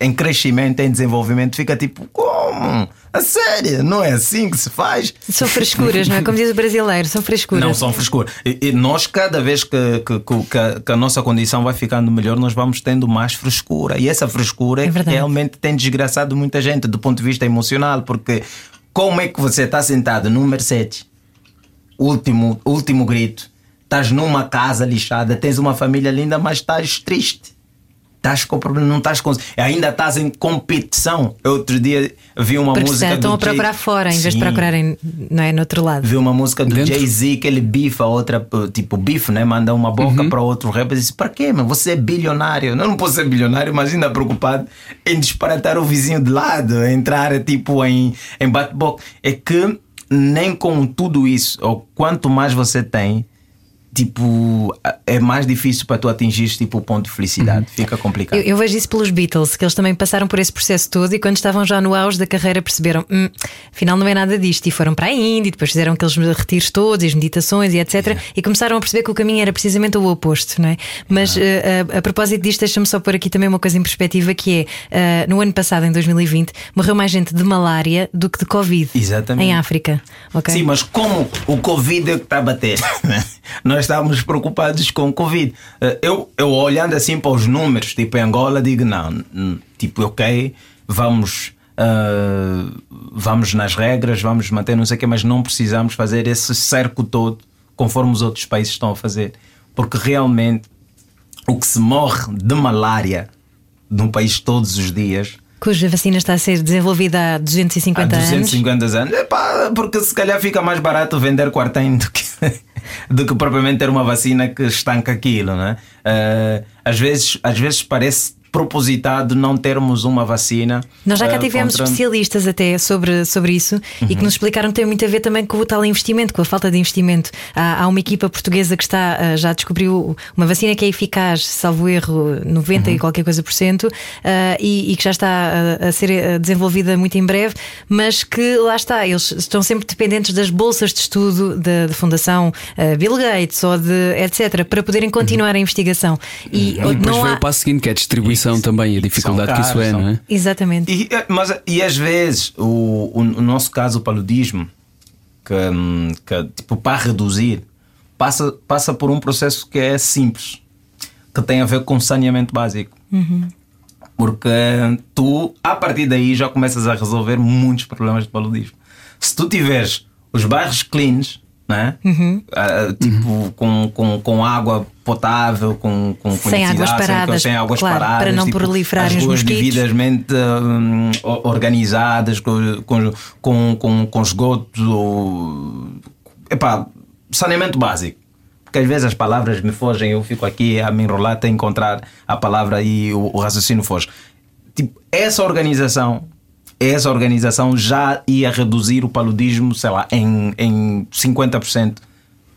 em crescimento, em desenvolvimento, fica tipo, como? A sério, não é assim que se faz? São frescuras, não é? Como diz o brasileiro, são frescuras. Não, são frescuras. E, e nós, cada vez que, que, que, a, que, a, nossa condição vai ficando melhor, nós vamos tendo mais frescura. E essa frescura é realmente tem desgraçado muita gente do ponto de vista emocional, porque como é que você está sentado? Num Mercedes, último, último grito, estás numa casa lixada, tens uma família linda, mas estás triste. Estás com problema, não estás com. Ainda estás em competição. Eu outro dia vi uma Porque música. Estão a procurar Jay... fora em vez de procurarem não é, no outro lado. Vi uma música do Jay-Z que ele bifa outra, tipo bife, né? Manda uma boca uhum. para outro rapper e disse: Para quê, mano? Você é bilionário. Eu não posso ser bilionário, mas ainda preocupado em disparatar o vizinho de lado, entrar tipo em, em bate-boca. É que nem com tudo isso, ou quanto mais você tem, tipo, é mais difícil para tu atingir tipo, o ponto de felicidade. Uhum. Fica complicado. Eu, eu, vejo isso pelos Beatles, que eles também passaram por esse processo todo e quando estavam já no auge da carreira perceberam, hum, afinal não é nada disto. E foram para a Índia, e depois fizeram aqueles retiros todos, as meditações e etc. Yeah. E começaram a perceber que o caminho era precisamente o oposto, não é? Mas yeah. uh, a, a, propósito disto, deixa-me só pôr aqui também uma coisa em perspectiva que é, uh, no ano passado, em 2020, morreu mais gente de malária do que de Covid. Exatamente. Em África. Okay? Sim, mas como o Covid é que está a bater? Nós estávamos preocupados com o Covid. Eh, eu, eu olhando assim para os números, tipo em Angola, digo: não, tipo, ok, vamos. Uh, vamos nas regras, vamos manter não sei o que, mas não precisamos fazer esse cerco todo conforme os outros países estão a fazer. Porque realmente o que se morre de malária num país todos os dias cuja vacina está a ser desenvolvida há 250 anos. Há 250 anos. anos. Epá, porque se calhar fica mais barato vender quartem do que, do que propriamente ter uma vacina que estanca aquilo, né? Uh, às, vezes, às vezes parece propositado não termos uma vacina. Nós já cá eh, tivemos contra... especialistas até sobre, sobre isso uhum. e que nos explicaram que tem muito a ver também com o tal investimento, com a falta de investimento. Há, há uma equipa portuguesa que está eh, já descobriu uma vacina que é eficaz, salvo erro, 90 uhum. e qualquer coisa por cento, uh, e, e, que já está a, a, ser desenvolvida muito em breve, mas que lá está, eles estão sempre dependentes das bolsas de estudo da, Fundação uh, Bill Gates ou de etc. para poderem continuar uhum. a investigação. E, uhum. e depois veio há... o passo seguinte que é a distribuição também, a dificuldade caros, que isso é, são... não é? Exatamente. E, eh, mas, e às vezes, o, o, o nosso caso, o paludismo, que, hum, que, tipo, para reduzir, passa, passa por um processo que é simples, que tem a ver com saneamento básico. Uhum. Porque tu, a partir daí, já começas a resolver muitos problemas de paludismo. Se tu tiveres os bairros cleans, né? Uhum. Uh, tipo, uhum. Com, com, com água potável, com, com sem águas paradas, sem águas claro, paradas, para não tipo, proliferarem as ruas devidamente um, organizadas, com, com, com, com, esgoto, epá, saneamento básico. Porque às vezes as palavras me fogem, eu fico aqui a me enrolar até encontrar a palavra e o, o raciocínio foge. Tipo, essa organização essa organização já ia reduzir o paludismo, sei lá, em, em 50%,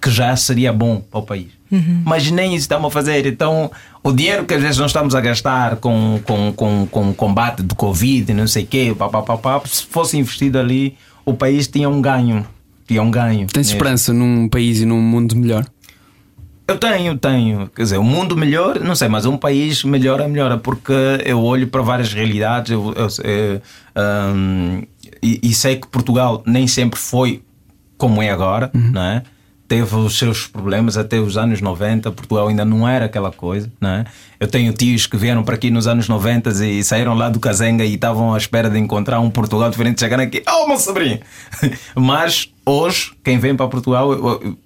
que já seria bom para o país. Uhum. Mas nem isso estamos a fazer. Então, o dinheiro que às vezes nós estamos a gastar com, com, com, com combate do Covid e não sei o quê, pá, pá, pá, pá, se fosse investido ali, o país tinha um ganho. Tinha um ganho. Tens esperança num país e num mundo melhor? Eu tenho, tenho. Quer dizer, o um mundo melhor, não sei, mas um país melhora, melhora, porque eu olho para várias realidades eu, eu, eu um, e, e, sei que Portugal nem sempre foi como é agora, uhum. não é? Teve os seus problemas até os anos 90, Portugal ainda não era aquela coisa, não é? Eu tenho tios que vieram para aqui nos anos 90 e saíram lá do Cazenga e estavam à espera de encontrar um Portugal diferente, chegaram aqui, oh meu sobrinho! mas hoje, quem vem para Portugal, eu,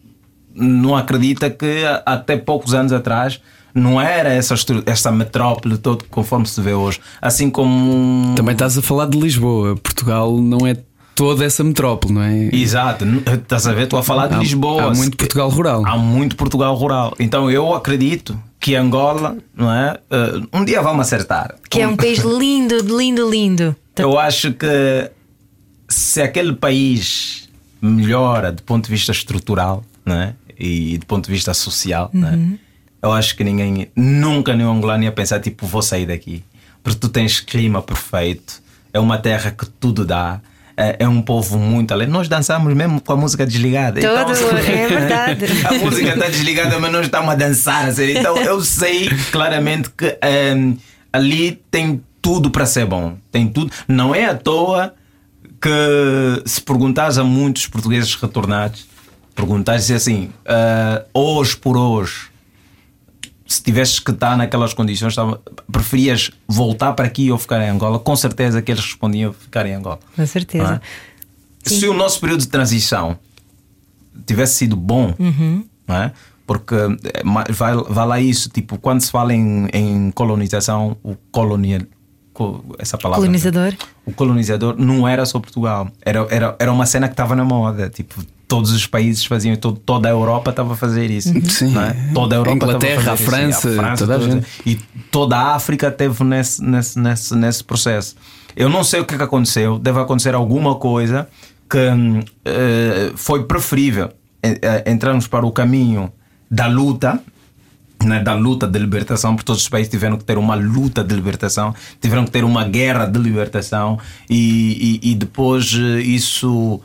não acredita que até poucos anos atrás não era essa, essa metrópole toda conforme se vê hoje. Assim como. Também estás a falar de Lisboa. Portugal não é toda essa metrópole, não é? Exato, estás a ver? Estou a falar de há, Lisboa. Há muito Portugal rural. Há muito Portugal rural. Então eu acredito que Angola, não é? Uh, um dia vamos acertar. Que é um país lindo, lindo, lindo. Eu acho que se aquele país melhora do ponto de vista estrutural, não é? E do ponto de vista social, uhum. né? eu acho que ninguém, nunca nenhum angolano ia pensar, tipo, vou sair daqui. Porque tu tens clima perfeito, é uma terra que tudo dá. É, é um povo muito além. Nós dançamos mesmo com a música desligada. Todo, então, é verdade. a música está desligada, mas nós estamos a dançar. Assim. Então eu sei claramente que um, ehm, ali tem tudo para ser bom. Tem tudo. Não é à toa que se perguntares a muitos portugueses retornados perguntaste assim, uh, hoje por hoje, se tivesses que estar naquelas condições, preferias voltar para aqui ou ficar em Angola? Com certeza que eles respondiam ficar em Angola. Com certeza. É? Se o nosso período de transição tivesse sido bom, uhum. não é? porque eh, vai, vai lá isso, tipo, quando se fala em, em colonização, o colonial, essa palavra. Colonizador. O colonizador não era só Portugal. Era, era, era uma cena que estava na moda. Tipo, todos os países faziam, todo, toda a Europa estava a fazer isso. Sim. É? Toda a Europa a Inglaterra, a, a França, a França toda a gente. E toda a África teve nesse, nesse, nesse, nesse processo. Eu não sei o que, é que aconteceu, deve acontecer alguma coisa que uh, foi preferível uh, entrarmos para o caminho da luta né, da luta de libertação, porque todos os países tiveram que ter uma luta de libertação, tiveram que ter uma guerra de libertação, e, e, e depois eh, isso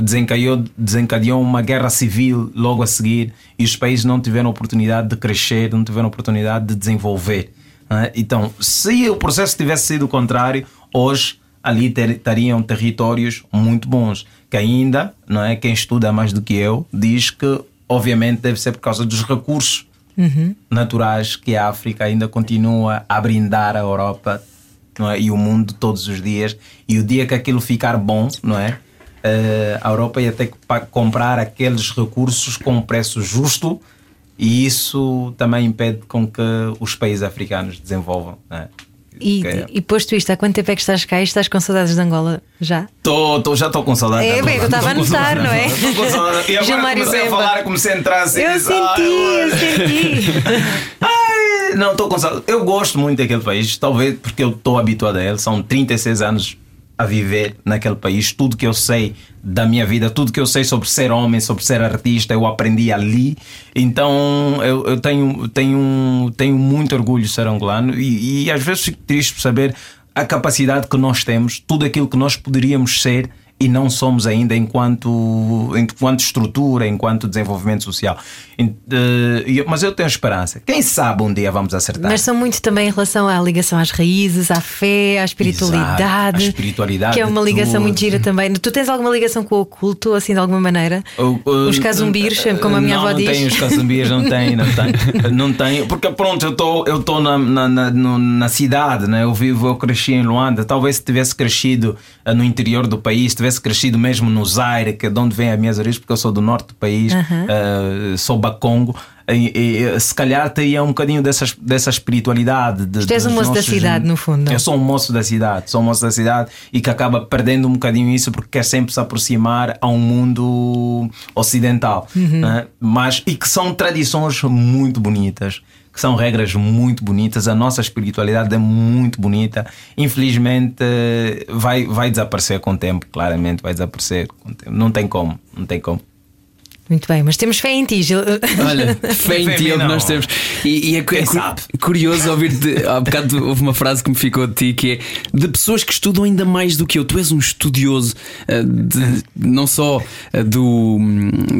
desencadeou, desencadeou uma guerra civil logo a seguir, e os países não tiveram oportunidade de crescer, não tiveram oportunidade de desenvolver. Né? Então, se o processo tivesse sido o contrário, hoje ali ter, estariam territórios muito bons, que ainda, não é? Quem estuda mais do que eu diz que, obviamente, deve ser por causa dos recursos uhum. naturais que a África ainda continua a brindar a Europa é? e o mundo todos os dias. E o dia que aquilo ficar bom, não é? Uh, a Europa ia ter que comprar aqueles recursos com um preço justo e isso também impede com que os países africanos desenvolvam. É? E, é. e posto isto, há quanto tempo é que estás cá e estás com saudades de Angola? Já? Tô, tô, já estou com saudades. É, bem, eu estava a notar, não é? Estou com saudades. E agora comecei a falar, comecei a entrar assim. Eu senti, eu senti. Ai, não, estou com saudades. Eu gosto muito daquele país, talvez porque eu estou habituado a ele. São 36 anos a viver naquele país. Tudo que eu sei da minha vida, tudo que eu sei sobre ser homem, sobre ser artista, eu aprendi ali. Então eu, eu tenho, tenho, tenho muito orgulho de ser angolano e, e às vezes fico triste por saber a capacidade que nós temos, tudo aquilo que nós poderíamos ser e não somos ainda enquanto, enquanto estrutura, enquanto desenvolvimento social. Mas eu tenho esperança. Quem sabe um dia vamos acertar. Mas são muito também em relação à ligação às raízes, à fé, à espiritualidade. Exato, a espiritualidade. Que é uma ligação tudo. muito gira também. Tu tens alguma ligação com o oculto, assim, de alguma maneira? os casumbires, como a minha não, avó não diz? Não tenho os casumbires, não tenho, não tenho. não tenho. Porque pronto, eu estou eu tô na, na, na, na, cidade, né? eu vivo, eu cresci em Luanda. Talvez se tivesse crescido eh, no interior do país, tivesse crescido mesmo no Zaire, que é de onde vem as minhas origens, porque eu sou do norte do país, uh, sou Bacongo. E, e, se calhar teria um bocadinho dessa, dessa espiritualidade. De, tu és um moço nossos... da cidade, no fundo. Eu sou um moço da cidade, sou um moço da cidade e que acaba perdendo um bocadinho isso porque quer sempre se aproximar a um mundo ocidental. Uhum. Né? Mas, e que são tradições muito bonitas que são regras muito bonitas. A nossa espiritualidade é muito bonita. Infelizmente, vai, vai desaparecer com o tempo, claramente, vai desaparecer com o tempo. Não tem como, não tem como. Muito bem, mas temos fé em ti, Gil. Olha, fé em ti é o que nós temos. E, e é, é curioso ouvir-te. Há bocado houve uma frase que me ficou de ti que é de pessoas que estudam ainda mais do que eu. Tu és um estudioso uh, de, não só uh, do,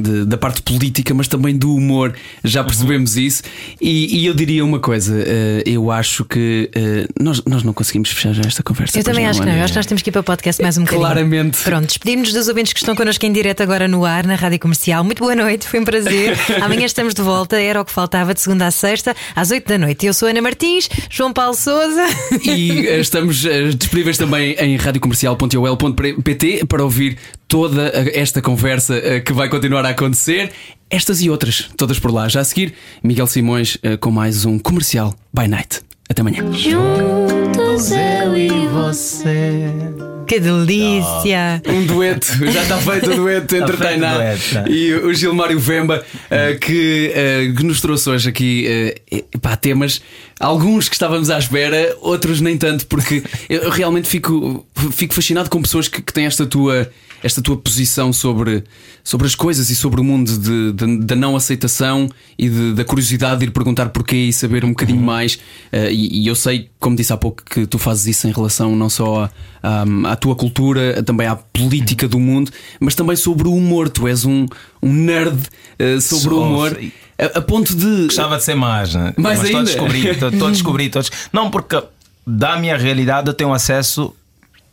de, da parte política, mas também do humor. Já percebemos uhum. isso. E, e, eu diria uma coisa: uh, eu acho que nós, nós não conseguimos fechar já esta conversa. Eu também acho que não. Eu acho que nós temos que ir para o podcast mais um bocadinho. Claramente. Pronto, despedimos-nos dos ouvintes que estão connosco em direto agora no ar, na rádio comercial. Muito boa noite, foi um prazer. Amanhã estamos de volta, era o que faltava de segunda a sexta, às 8 da noite. Eu sou Ana Martins, João Paulo Souza. E eh, estamos eh, disponíveis também em radiocomercial.ol.pt para ouvir toda esta conversa eh, que vai continuar a acontecer. Estas e outras, todas por lá. Já a seguir, Miguel Simões com mais um comercial by night. Até amanhã. Juntos eu e você. Que delícia! Um dueto, já está feito o dueto entre Tainá e o Gilmário Vemba, uh, que, uh, que, nos trouxe hoje aqui uh, pá, temas, alguns que estávamos à espera, outros nem tanto, porque eu realmente fico, fico fascinado com pessoas que, que têm esta tua esta tua posição sobre, sobre as coisas e sobre o mundo de, de, da não aceitação e de, da curiosidade de ir perguntar porquê e saber um bocadinho uhum. mais. Uh, e, e, eu sei, como disse há pouco, que tu fazes isso em relação não só à, à tua cultura, também à política uhum. do mundo, mas também sobre o humor. Tu és um, um nerd uh, sobre o humor. A, a, ponto de. Gostava de ser mais, né? mais mas ainda. Estou a descobrir, estou, estou a descobrir todos. Não, porque da minha realidade eu tenho acesso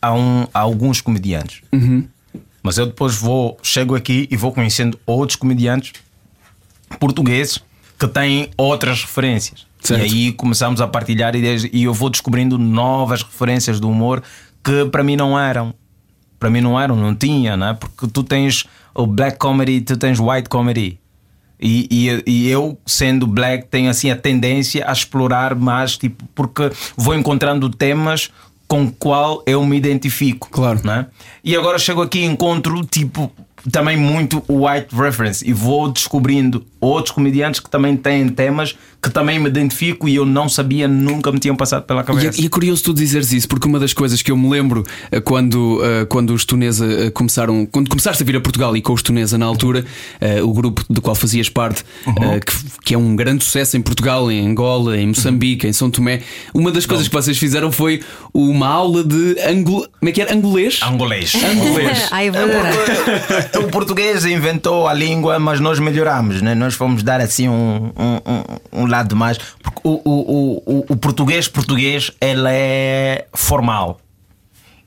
a, um, a alguns comediantes. Uhum. Mas eu depois vou, chego aqui e vou conhecendo outros comediantes portugueses que têm outras referências. Certo. E aí começamos a partilhar ideias e eu vou descobrindo novas referências do humor que para mim não eram. Para mim não eram, não tinha, né? Porque tu tens o black comedy, tu tens white comedy. E, e, e, eu, sendo black, tenho assim a tendência a explorar mais, tipo, porque vou encontrando temas com o qual eu me identifico. Claro. Né? E agora chego aqui e encontro tipo também muito white reference e vou descobrindo outros comediantes que também têm temas que também me identifico e eu não sabia, nunca me tinham passado pela cabeça. E é, e é curioso tu dizeres isso, porque uma das coisas que eu me lembro eh, quando, uh, quando os Tunesa uh, começaram, quando começaste a vir a Portugal e com os Tunesa na altura, o grupo do qual fazias parte, uhum. que, que, é um grande sucesso em Portugal, em Angola, em Moçambique, uhum. em São Tomé, uma das coisas que vocês fizeram foi uma aula de angol... como é que era? Angolês? Angolês. Angolês. Ai, é o português inventou a língua, mas nós melhoramos, né? nós fomos dar assim um, um, um lado mais. O, o, o, o português português ele é formal.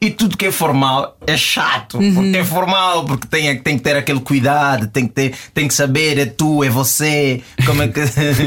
E tudo que é formal é chato. Uhum. Porque é formal, porque tem, tem que ter aquele cuidado, tem que, ter, tem que saber, é tu, é você, como é, que,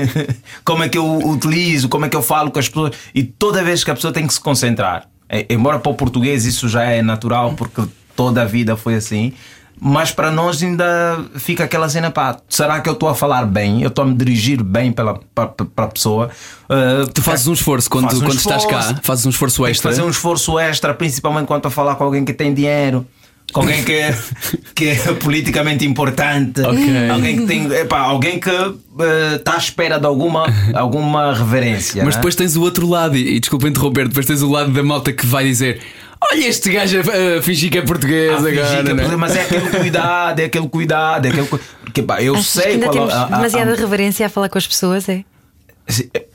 como é que eu utilizo, como é que eu falo com as pessoas. E toda vez que a pessoa tem que se concentrar. É, embora para o português isso já é natural, porque toda a vida foi assim mas para nós ainda fica aquela cena, pá, será que eu estou a falar bem? Eu estou a me dirigir bem pela, para, a pessoa? Uh, tu fazes um esforço quando, um esforço, estás cá, fazes um esforço extra. Fazer um esforço extra, principalmente quando estou a falar com alguém que tem dinheiro. Com alguém que é, que é politicamente importante, okay. alguém que tem, epá, alguém que está uh, à espera de alguma, alguma reverência. Mas né? depois tens o outro lado, e, e desculpa interromper, depois tens o lado da malta que vai dizer: Olha este gajo a, fingir que é português a agora. Que é, mas é aquele cuidado, é aquele cuidado, é aquele Porque, pá, eu Achas sei que ainda qual temos a, a, demasiada a... reverência a falar com as pessoas, é?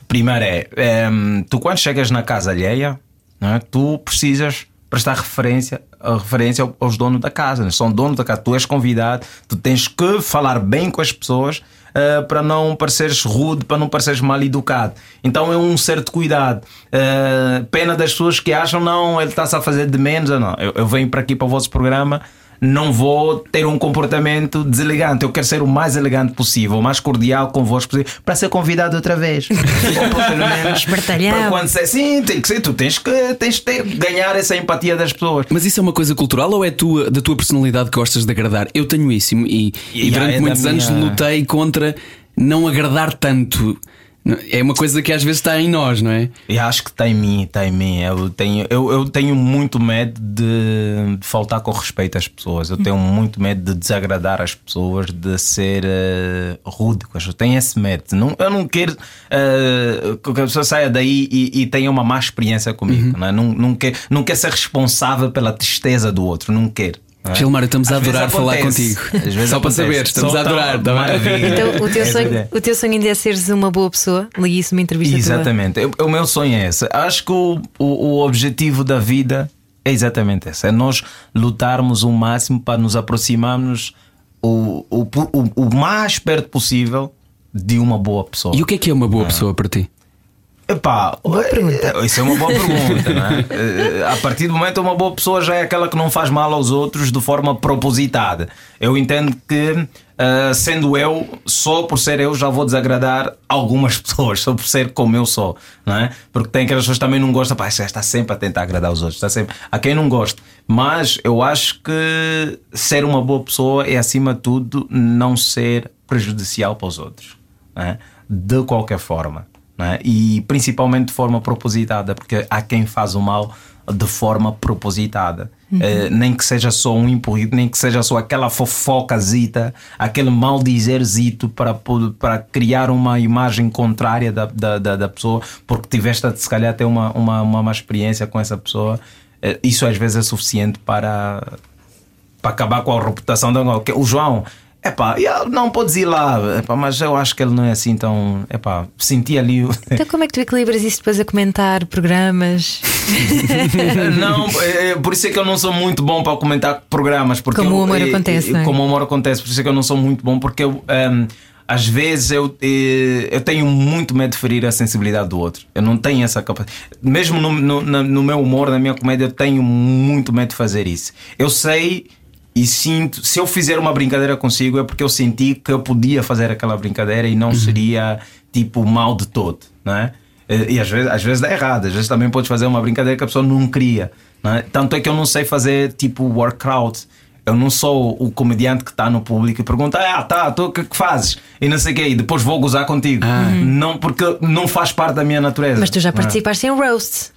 Primeiro é, é tu quando chegas na casa alheia, é? tu precisas prestar referência, referência aos donos da casa. Né? São donos da casa. Tu és convidado, tu tens que falar bem com as pessoas uh, para não pareceres rude, para não pareceres mal educado. Então é um certo cuidado. Uh, pena das pessoas que acham, não, ele está-se a fazer de menos. Não, eu, eu venho para aqui para o vosso programa não vou ter um comportamento deselegante. Eu quero ser o mais elegante possível, o mais cordial convosco possível, para ser convidado outra vez. Espartalhão. quando ser, sim, tem que ser, tu tens que, tens que ter, ganhar essa empatia das pessoas. Mas isso é uma coisa cultural ou é tua, da tua personalidade que gostas de agradar? Eu tenho isso e, e, e durante é muitos anos minha... lutei contra não agradar tanto. É uma coisa que às vezes está em nós, não é? Eu acho que está em mim, está em mim. Eu tenho, eu, eu tenho muito medo de, de faltar com respeito às pessoas. Eu tenho muito medo de desagradar as pessoas, de ser uh, rude com as pessoas. Tenho esse medo. Não, eu não quero uh, que a pessoa saia daí e, e tenha uma má experiência comigo. Uhum. Não, é? não, não, quer, não quer ser responsável pela tristeza do outro. Não quero. É? Gilmar, estamos a adorar falar contigo. Só para saber, estamos a adorar. Tá então, o teu, sonho, o teu sonho ainda é seres uma boa pessoa? Li isso numa entrevista Exatamente. Tua. O meu sonho é esse. Acho que o, o, o objetivo da vida é exatamente esse: é nós lutarmos o máximo para nos aproximarmos o, o, o, o mais perto possível de uma boa pessoa. E o que é que é uma boa pessoa para ti? Epá, boa pergunta. Eh, isso é uma boa pergunta, não é? Eh, a partir do momento, uma boa pessoa já é aquela que não faz mal aos outros de forma propositada. Eu entendo que, uh, sendo eu, só por ser eu, já vou desagradar algumas pessoas, só por ser como eu sou, não é? Porque tem aquelas pessoas que também não gostam, pá, está sempre a tentar agradar os outros, está sempre. A quem não gosta. Mas eu acho que ser uma boa pessoa é, acima de tudo, não ser prejudicial para os outros, é? de qualquer forma é? e principalmente de forma propositada, porque há quem faz o mal de forma propositada. Uhum. Uh, nem que seja só um empurrido, nem que seja só aquela fofocazita, aquele mal dizerzito para, para criar uma imagem contrária da, da, da, da pessoa, porque tiveste a se calhar ter uma, uma, uma má experiência com essa pessoa. Uh, isso às vezes é suficiente para, para acabar com a reputação da. O João Epá, não podes ir lá, epá, mas eu acho que ele não é assim tão. Epá, senti ali. Então, como é que tu equilibras isso depois a comentar programas? não, é, é, por isso é que eu não sou muito bom para comentar programas. Porque como eu, o amor acontece. É, como o amor acontece, por isso é que eu não sou muito bom, porque eu. Um, às vezes eu, eh, eu tenho muito medo de ferir a sensibilidade do outro. Eu não tenho essa capacidade. Mesmo no, no, no meu humor, na minha comédia, eu tenho muito medo de fazer isso. Eu sei e sinto, se eu fizer uma brincadeira consigo é porque eu senti que eu podia fazer aquela brincadeira e não uhum. seria tipo mal de todo, não é? E às vezes, às vezes dá errado, às vezes também podes fazer uma brincadeira que a pessoa não queria. Não é? Tanto é que eu não sei fazer tipo workout. Eu não sou o comediante que está no público e pergunta: Ah, tá, tu o que, que fazes? E não sei o quê, e depois vou gozar contigo. Ah. Não, porque não faz parte da minha natureza. Mas tu já é? participaste é? em roast.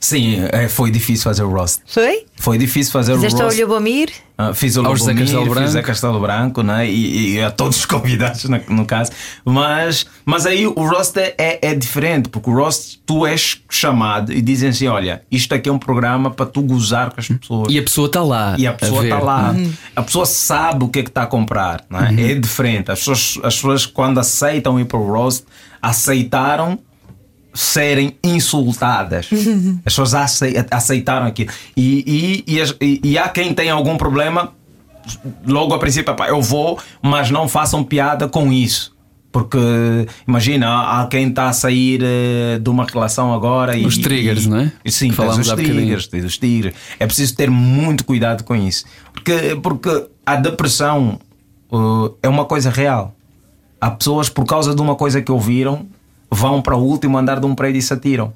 Sim, é, foi difícil fazer o roast. Foi? Foi difícil fazer Fizeste o roast. Fizeste ao Lubomir? Uh, fiz o Lobomir, fiz a Castelo Branco né? e, e a todos os convidados no, no, caso. Mas, mas aí o roast é, é, diferente, porque o roast tu és chamado e dizem assim: olha, isto aqui é um programa para tu gozar com as pessoas. E a pessoa está lá. E a pessoa está lá. Uhum. A pessoa sabe o que é que está a comprar. Não é? Uhum. é diferente. As pessoas, as pessoas, quando aceitam ir para o roast, aceitaram serem insultadas. As pessoas aceitaram aquilo. E, e, e, e, há quem tem algum problema, logo a princípio, eu vou, mas não façam piada com isso. Porque imagina, há quem está a sair uh, de uma relação agora e. Os triggers, e, não é? Sim, falamos os triggers, os triggers. É preciso ter muito cuidado com isso. Porque, porque a depressão uh, é uma coisa real. Há pessoas, por causa de uma coisa que ouviram, vão para o último andar de um prédio e se atiram.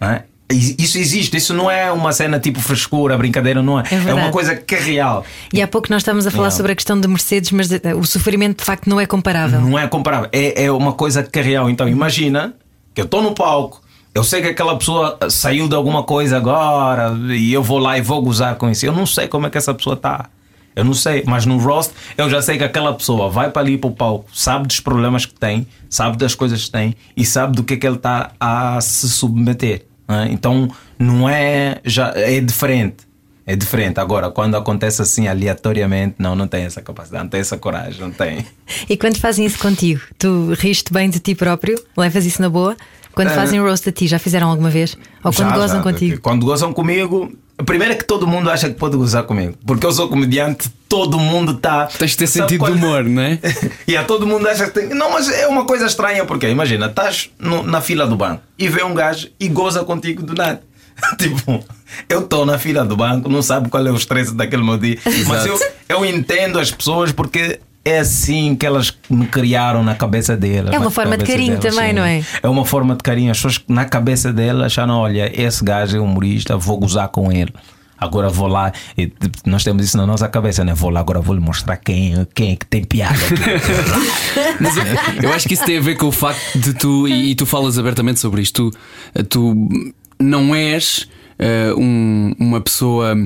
É? Isso existe, isso não é uma cena tipo frescura, brincadeira, não é? É, é uma coisa que é real. E há pouco nós estávamos a falar sobre a questão de Mercedes, mas eh, o sofrimento de facto não é comparável. Não é comparável, é, é uma coisa que é real. Então imagina que eu estou no palco, eu sei que aquela pessoa saiu de alguma coisa agora e eu vou lá e vou gozar com isso. Eu não sei como é que essa pessoa está. Eu não sei, mas no roast eu já sei que aquela pessoa vai para ali para o palco, sabe dos problemas que tem, sabe das coisas que tem e sabe do que é que ele está a se submeter. Não é? Então não é já é diferente. É diferente. Agora, quando acontece assim aleatoriamente, não, não tem essa capacidade, não tem essa coragem, não tem. E quando fazem isso contigo, tu riste bem de ti próprio? Levas isso na boa? Quando uh, fazem roast a ti, já fizeram alguma vez? Ou quando já, gozam já. contigo? Quando gozam comigo, Primeiro é que todo mundo acha que pode gozar comigo. Porque eu sou comediante, todo mundo está. Tens de ter sentido quando... de humor, não é? e a todo mundo acha que tem. Não, mas é uma coisa estranha, porque imagina, estás na fila do banco e vê um gajo e goza contigo do nada. tipo, eu estou na fila do banco, não sabe qual é o estresse daquele meu dia. Mas eu, eu entendo as pessoas porque é assim que elas me criaram na cabeça delas. É uma forma de carinho delas, também, sim. não é? É uma forma de carinho. As pessoas na cabeça delas acharam: olha, esse gajo é humorista, vou gozar com ele. Agora vou lá, nós temos isso na nossa cabeça, né? Vou lá, agora vou lhe mostrar quem, quem é que tem piada. Mas eu, eu, acho que isso tem a ver com o facto de tu, e, e tu falas abertamente sobre isto, tu, tu não és uh, um, uma pessoa.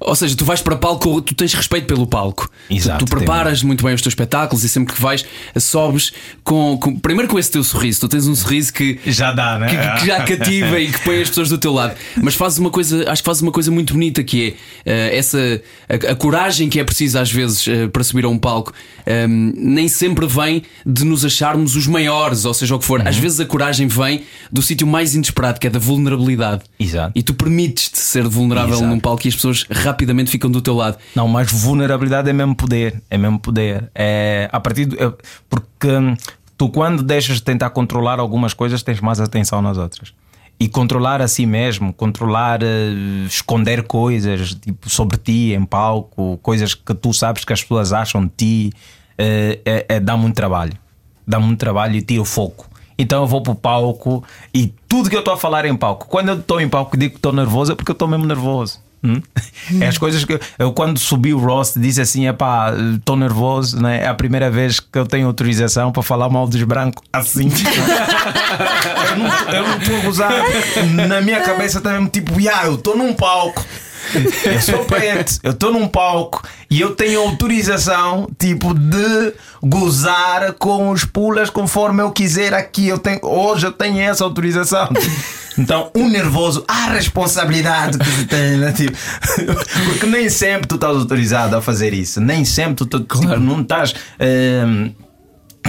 Ou seja, tu vais para palco, tu tens respeito pelo palco. Exato, tu, tu preparas muito bem os teus espetáculos e sempre que vais, sobes com, com, Primeiro com esse teu sorriso, tu tens um sorriso que. Já dá, né? Que, que já cativa e que põe as pessoas do teu lado. Mas fazes uma coisa, acho que fazes uma coisa muito bonita que é uh, essa. A, a, coragem que é preciso às vezes uh, para subir a um palco um, ehm, nem sempre vem de nos acharmos os maiores, ou seja o que for. Uhum. Às vezes a coragem vem do sítio mais inesperado, que é da vulnerabilidade. Exato. E tu permites-te ser vulnerável Exato. num palco e as pessoas rapidamente ficam do teu lado. Não, mas vulnerabilidade é mesmo poder. É mesmo poder. É a partir do, é, porque hum, tu quando deixas de tentar controlar algumas coisas tens mais atenção nas outras. E controlar a si mesmo, controlar, uh, esconder coisas tipo, sobre ti em palco, coisas que tu sabes que as pessoas acham de ti, uh, é, é, dá muito trabalho. Dá muito trabalho e tira o foco. Então eu vou pro palco e tudo que eu estou a falar em palco, quando eu estou em palco e digo que estou nervoso, é porque eu estou mesmo nervoso. Hum? É as coisas que eu, quando subi o Ross, disse assim: é pá, estou nervoso, né? é a primeira vez que eu tenho autorização para falar mal dos brancos assim. eu não estou a gozar. Na minha cabeça também, tipo, yeah, eu estou num palco eu sou preto, eu estou num palco e eu tenho autorização, tipo, de gozar com os pulas conforme eu quiser aqui. Eu tenho, hoje eu tenho essa autorização. Então, um nervoso, a responsabilidade que tu tem, né? tipo, porque nem sempre tu estás autorizado a fazer isso, nem sempre tu, tipo, claro. tipo, não estás. Ehm,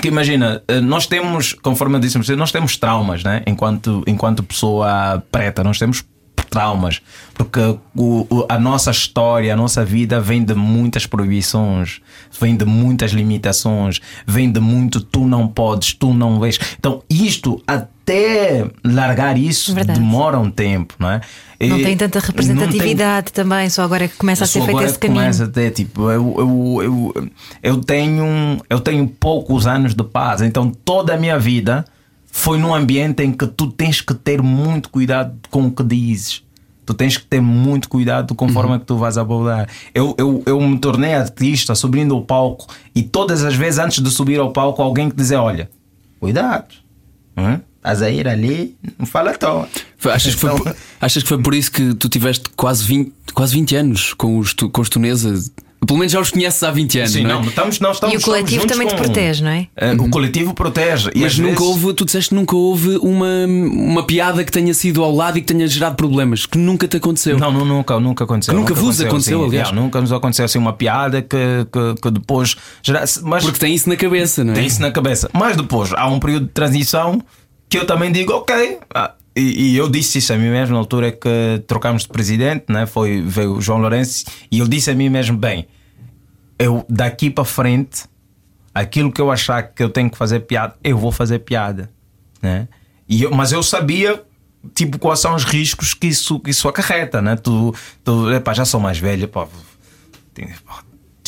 que imagina, eh, nós temos, conforme eu disse, nós temos traumas, né? Enquanto, enquanto pessoa preta, nós temos traumas, porque o, o, a nossa história, a nossa vida vem de muitas proibições, vem de muitas limitações, vem de muito tu não podes, tu não vês. Então, isto até largar isso Verdade. demora um tempo, não é? Não tem tanta representatividade tem... também, só agora é que começa a ser feito esse caminho. Começa a ter, tipo, eu, eu, eu, eu, tenho, eu tenho poucos anos de paz, então toda a minha vida foi num ambiente em que tu tens que ter muito cuidado com o que dizes. Tu tens que ter muito cuidado conforme uhum. que tu vais abordar. Eu, eu, eu me tornei artista subindo o palco e todas as vezes antes de subir ao palco alguém que dizer, olha, cuidado. Hum? Estás a ir ali, não fala toa. Achas que, foi, então achas que foi por isso que tu tiveste quase 20, quase 20 anos com os, com os tunesas? Pelo menos já os conheces há 20 anos. Sim, não, é? não, estamos, não estamos, E o coletivo também te protege, não é? Uh, o coletivo protege. Mas nunca vezes... houve, tu disseste nunca houve uma, uma piada que tenha sido ao lado e que tenha gerado problemas, que nunca te aconteceu. Não, não nunca, nunca aconteceu. Que nunca, nunca vos aconteceu, assim, aliás. Não, nunca nos aconteceu assim uma piada que, que, que depois gerasse. Mas Porque tem isso na cabeça, não é? Tem isso na cabeça. Mas depois há um período de transição que eu também digo, ok. Ah, e, e, eu disse isso a mim mesmo na altura que trocámos de presidente, né? Foi, veio o João Lourenço, e eu disse a mim mesmo, bem eu daqui para frente, aquilo que eu achar que eu tenho que fazer piada, eu vou fazer piada. Né? E eu, mas eu sabia tipo quais são os riscos que isso, que isso acarreta, né? Tu, tu epá, já sou mais velho, pá,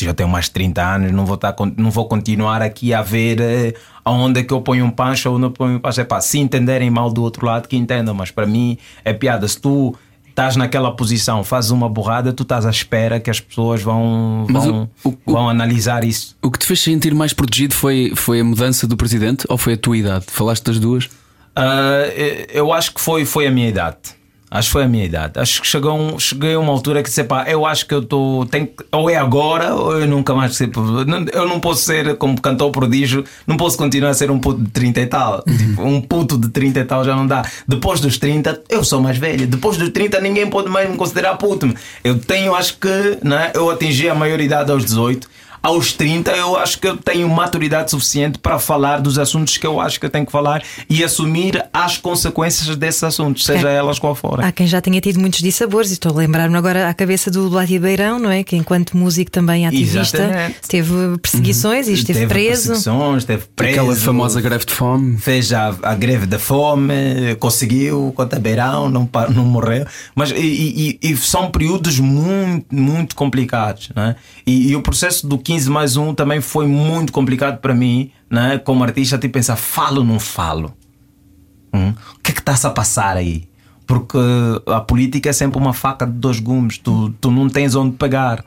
já tenho mais de 30 anos, não vou, estar, não vou continuar aqui a ver eh, aonde é que eu ponho um pancho ou não ponho um pancho. Epá, se entenderem mal do outro lado, que entendam, mas para mim é piada. Se tu estás naquela posição, fazes uma borrada, tu estás à espera que as pessoas vão, vão, o, o, vão analisar isso. O que te fez sentir mais protegido foi, foi a mudança do presidente ou foi a tua idade? Falaste das duas? Uh, eu acho que foi, foi a minha idade. Acho que foi a minha idade. Acho que chegou um, cheguei a uma altura que disse, pá, eu acho que eu estou. Ou é agora, ou eu nunca mais ser. Eu não posso ser, como cantor prodígio, não posso continuar a ser um puto de 30 e tal. Tipo, um puto de 30 e tal já não dá. Depois dos 30, eu sou mais velho. Depois dos 30, ninguém pode mais me considerar puto. Eu tenho, acho que, né, eu atingi a maioridade aos 18. Aos 30 eu acho que eu tenho maturidade suficiente para falar dos assuntos que eu acho que eu tenho que falar e assumir as consequências desses assuntos, seja é. elas qual forem. Há quem já tenha tido muitos dissabores, e estou a lembrar-me agora à cabeça do Blatia Beirão, não é? Que enquanto músico também ativista Exatamente. teve perseguições uhum. e esteve teve preso. Perseguições, esteve preso. Aquela famosa greve de fome. Fez a, a greve da fome, conseguiu contra Beirão, não, não morreu. Mas e, e, e são períodos muito, muito complicados. Né? E, e, o processo do 15 mais 1 também foi muito complicado para mim, né? como artista, tipo pensar, falo ou não falo? Hum? O que é que está-se a passar aí? Porque a política é sempre uma faca de dois gumes, tu, tu não tens onde pegar.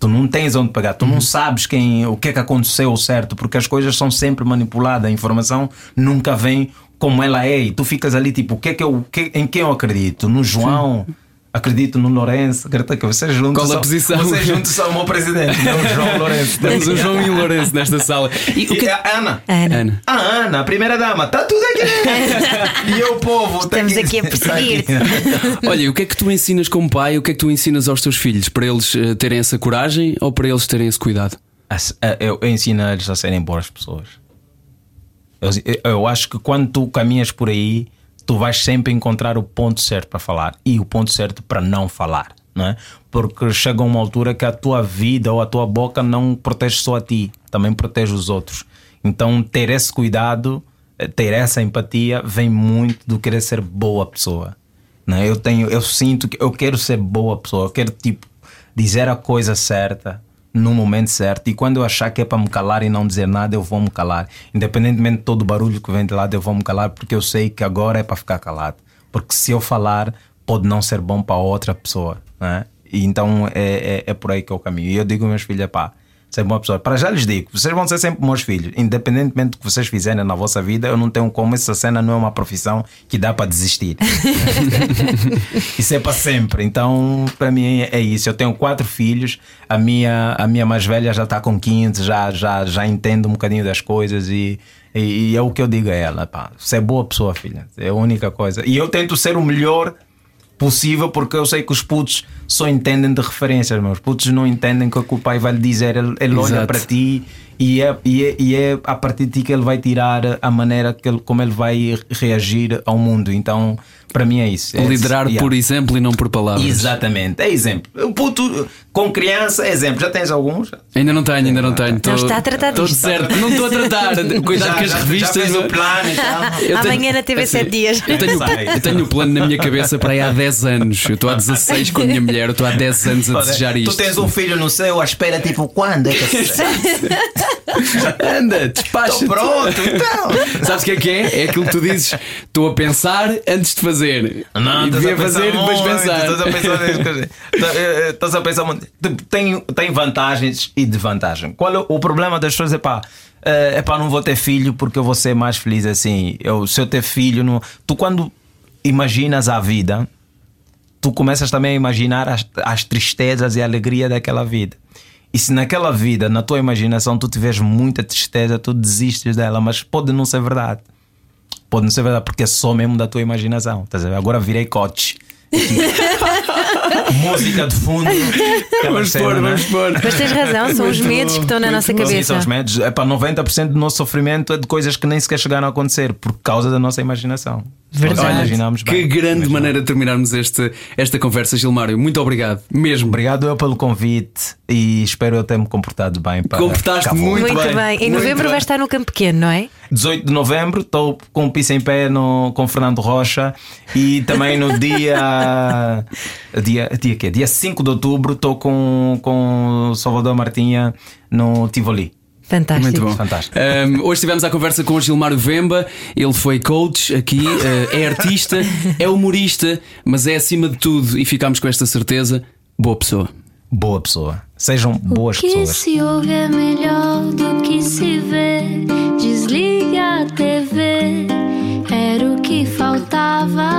Tu não tens onde pegar, tu uhum. não sabes quem, o que é que aconteceu certo, porque as coisas são sempre manipuladas, a informação nunca vem como ela é, e tu ficas ali tipo, o que é que eu, que, em quem eu acredito? No João? Sim acredito no Lourenço, acredito que vocês juntos. Qual a posição? Vocês juntos são o meu presidente, não o João Lourenço. Temos o João e o Lourenço nesta sala. E, o que... a Ana. Ana. Ana. A Ana, a primeira dama, está tudo aqui. e eu, povo, tá Estamos aqui, aqui a perseguir. Olha, o que é que tu ensinas como pai? O que é que tu ensinas aos teus filhos? Para eles eh, terem essa coragem ou para eles terem esse cuidado? Eu, eu ensino eles a serem boas pessoas. Eu, eu acho que quando tu caminhas por aí tu vais sempre encontrar o ponto certo para falar e o ponto certo para não falar. Não é? Porque chega uma altura que a tua vida ou a tua boca não protege só a ti, também protege os outros. Então, ter esse cuidado, eh, ter essa empatia, vem muito do querer ser boa pessoa. Não é? Eu tenho, eu sinto que eu quero ser boa pessoa, eu quero tipo dizer a coisa certa, no momento certo. E quando eu achar que é para me calar e não dizer nada, eu vou me calar. Independentemente de todo o barulho que vem de lado, eu vou me calar porque eu sei que agora é para ficar calado. Porque se eu falar, pode não ser bom para outra pessoa. Né? E então é, é, é por aí que eu caminho. E eu digo aos meus filhos, pá ser boa pessoa. Para já lhes digo, vocês vão ser sempre meus filhos, independentemente do que vocês fizerem na vossa vida, eu não tenho como essa cena não é uma profissão que dá para desistir. isso é para sempre. Então, para mim é isso. Eu tenho quatro filhos, a minha, a minha mais velha já está com 15, já, já, já entende um bocadinho das coisas e, e, e, é o que eu digo a ela, pá, você é boa pessoa, filha. É a única coisa. E eu tento ser o melhor possível, porque eu sei que os putos só entendem de referências, os putos não entendem o que o pai vai lhe dizer. Ele, ele olha para ti e é, e, é, e é a partir de ti que ele vai tirar a maneira que ele, como ele vai reagir ao mundo. Então para mim é isso. É Liderar isso. por exemplo e não por palavras. Exatamente, é exemplo. O puto com criança, é exemplo. Já tens alguns? Ainda não tenho, ainda não tenho. Não está a tratar disso. certo, não estou a tratar. Cuidado com as revistas. Já o plano e tal. Amanhã na TV 7 dias. Eu tenho, eu tenho o um plano na minha cabeça para aí há 10 anos. Eu estou há 16 com a minha mulher, eu estou há 10 anos a desejar isto. Tu tens um filho no céu à espera, tipo, quando é que Anda, despacha. Estou pronto, então. Sabes o que é que é? É aquilo que tu dizes, estou a pensar antes de fazer. Não, e devia fazer e depois pensar. Estás a pensar Estás a pensar muito. Tem, tem vantagens e desvantagens. Qual é o problema das pessoas? É pá. É pá, não vou ter filho porque eu vou ser mais feliz assim. Eu, se eu ter filho, não... tu quando imaginas a vida, tu começas também a imaginar as, as tristezas e a alegria daquela vida. E se naquela vida, na tua imaginação, tu tiveres muita tristeza, tu desistes dela, mas pode não ser verdade. Pode não ser verdade, porque é só mesmo da tua imaginação. Agora virei coach. Música de fundo. Vamos pôr, vamos pôr. Mas tens razão, são os medos que estão na nossa cabeça. Sim, são os medos. É para 90% do nosso sofrimento é de coisas que nem sequer chegaram a acontecer por causa da nossa imaginação. Verdade. que grande maneira de terminarmos este, esta conversa, Gilmário. Muito obrigado, mesmo. Obrigado eu pelo convite e espero eu ter-me comportado bem. Para Comportaste muito, muito bem. bem. Em novembro muito vai estar no Campo Pequeno, não é? 18 de novembro estou com o piso em pé no, com Fernando Rocha e também no dia. dia, dia, quê? dia 5 de outubro estou com, com Salvador Martinha no Tivoli. Fantástico. Muito bom. Fantástico. Um, hoje estivemos à conversa com o Gilmário Vemba. Ele foi coach aqui, uh, é artista, é humorista, mas é acima de tudo, e ficámos com esta certeza, boa pessoa. Boa pessoa. Sejam boas o que pessoas. se ouve é melhor do que se vê. Desliga a TV. Era o que faltava.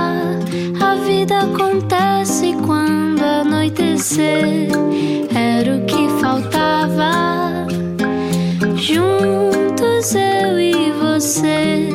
A vida acontece quando anoitecer. Era o que faltava juntos eu e você.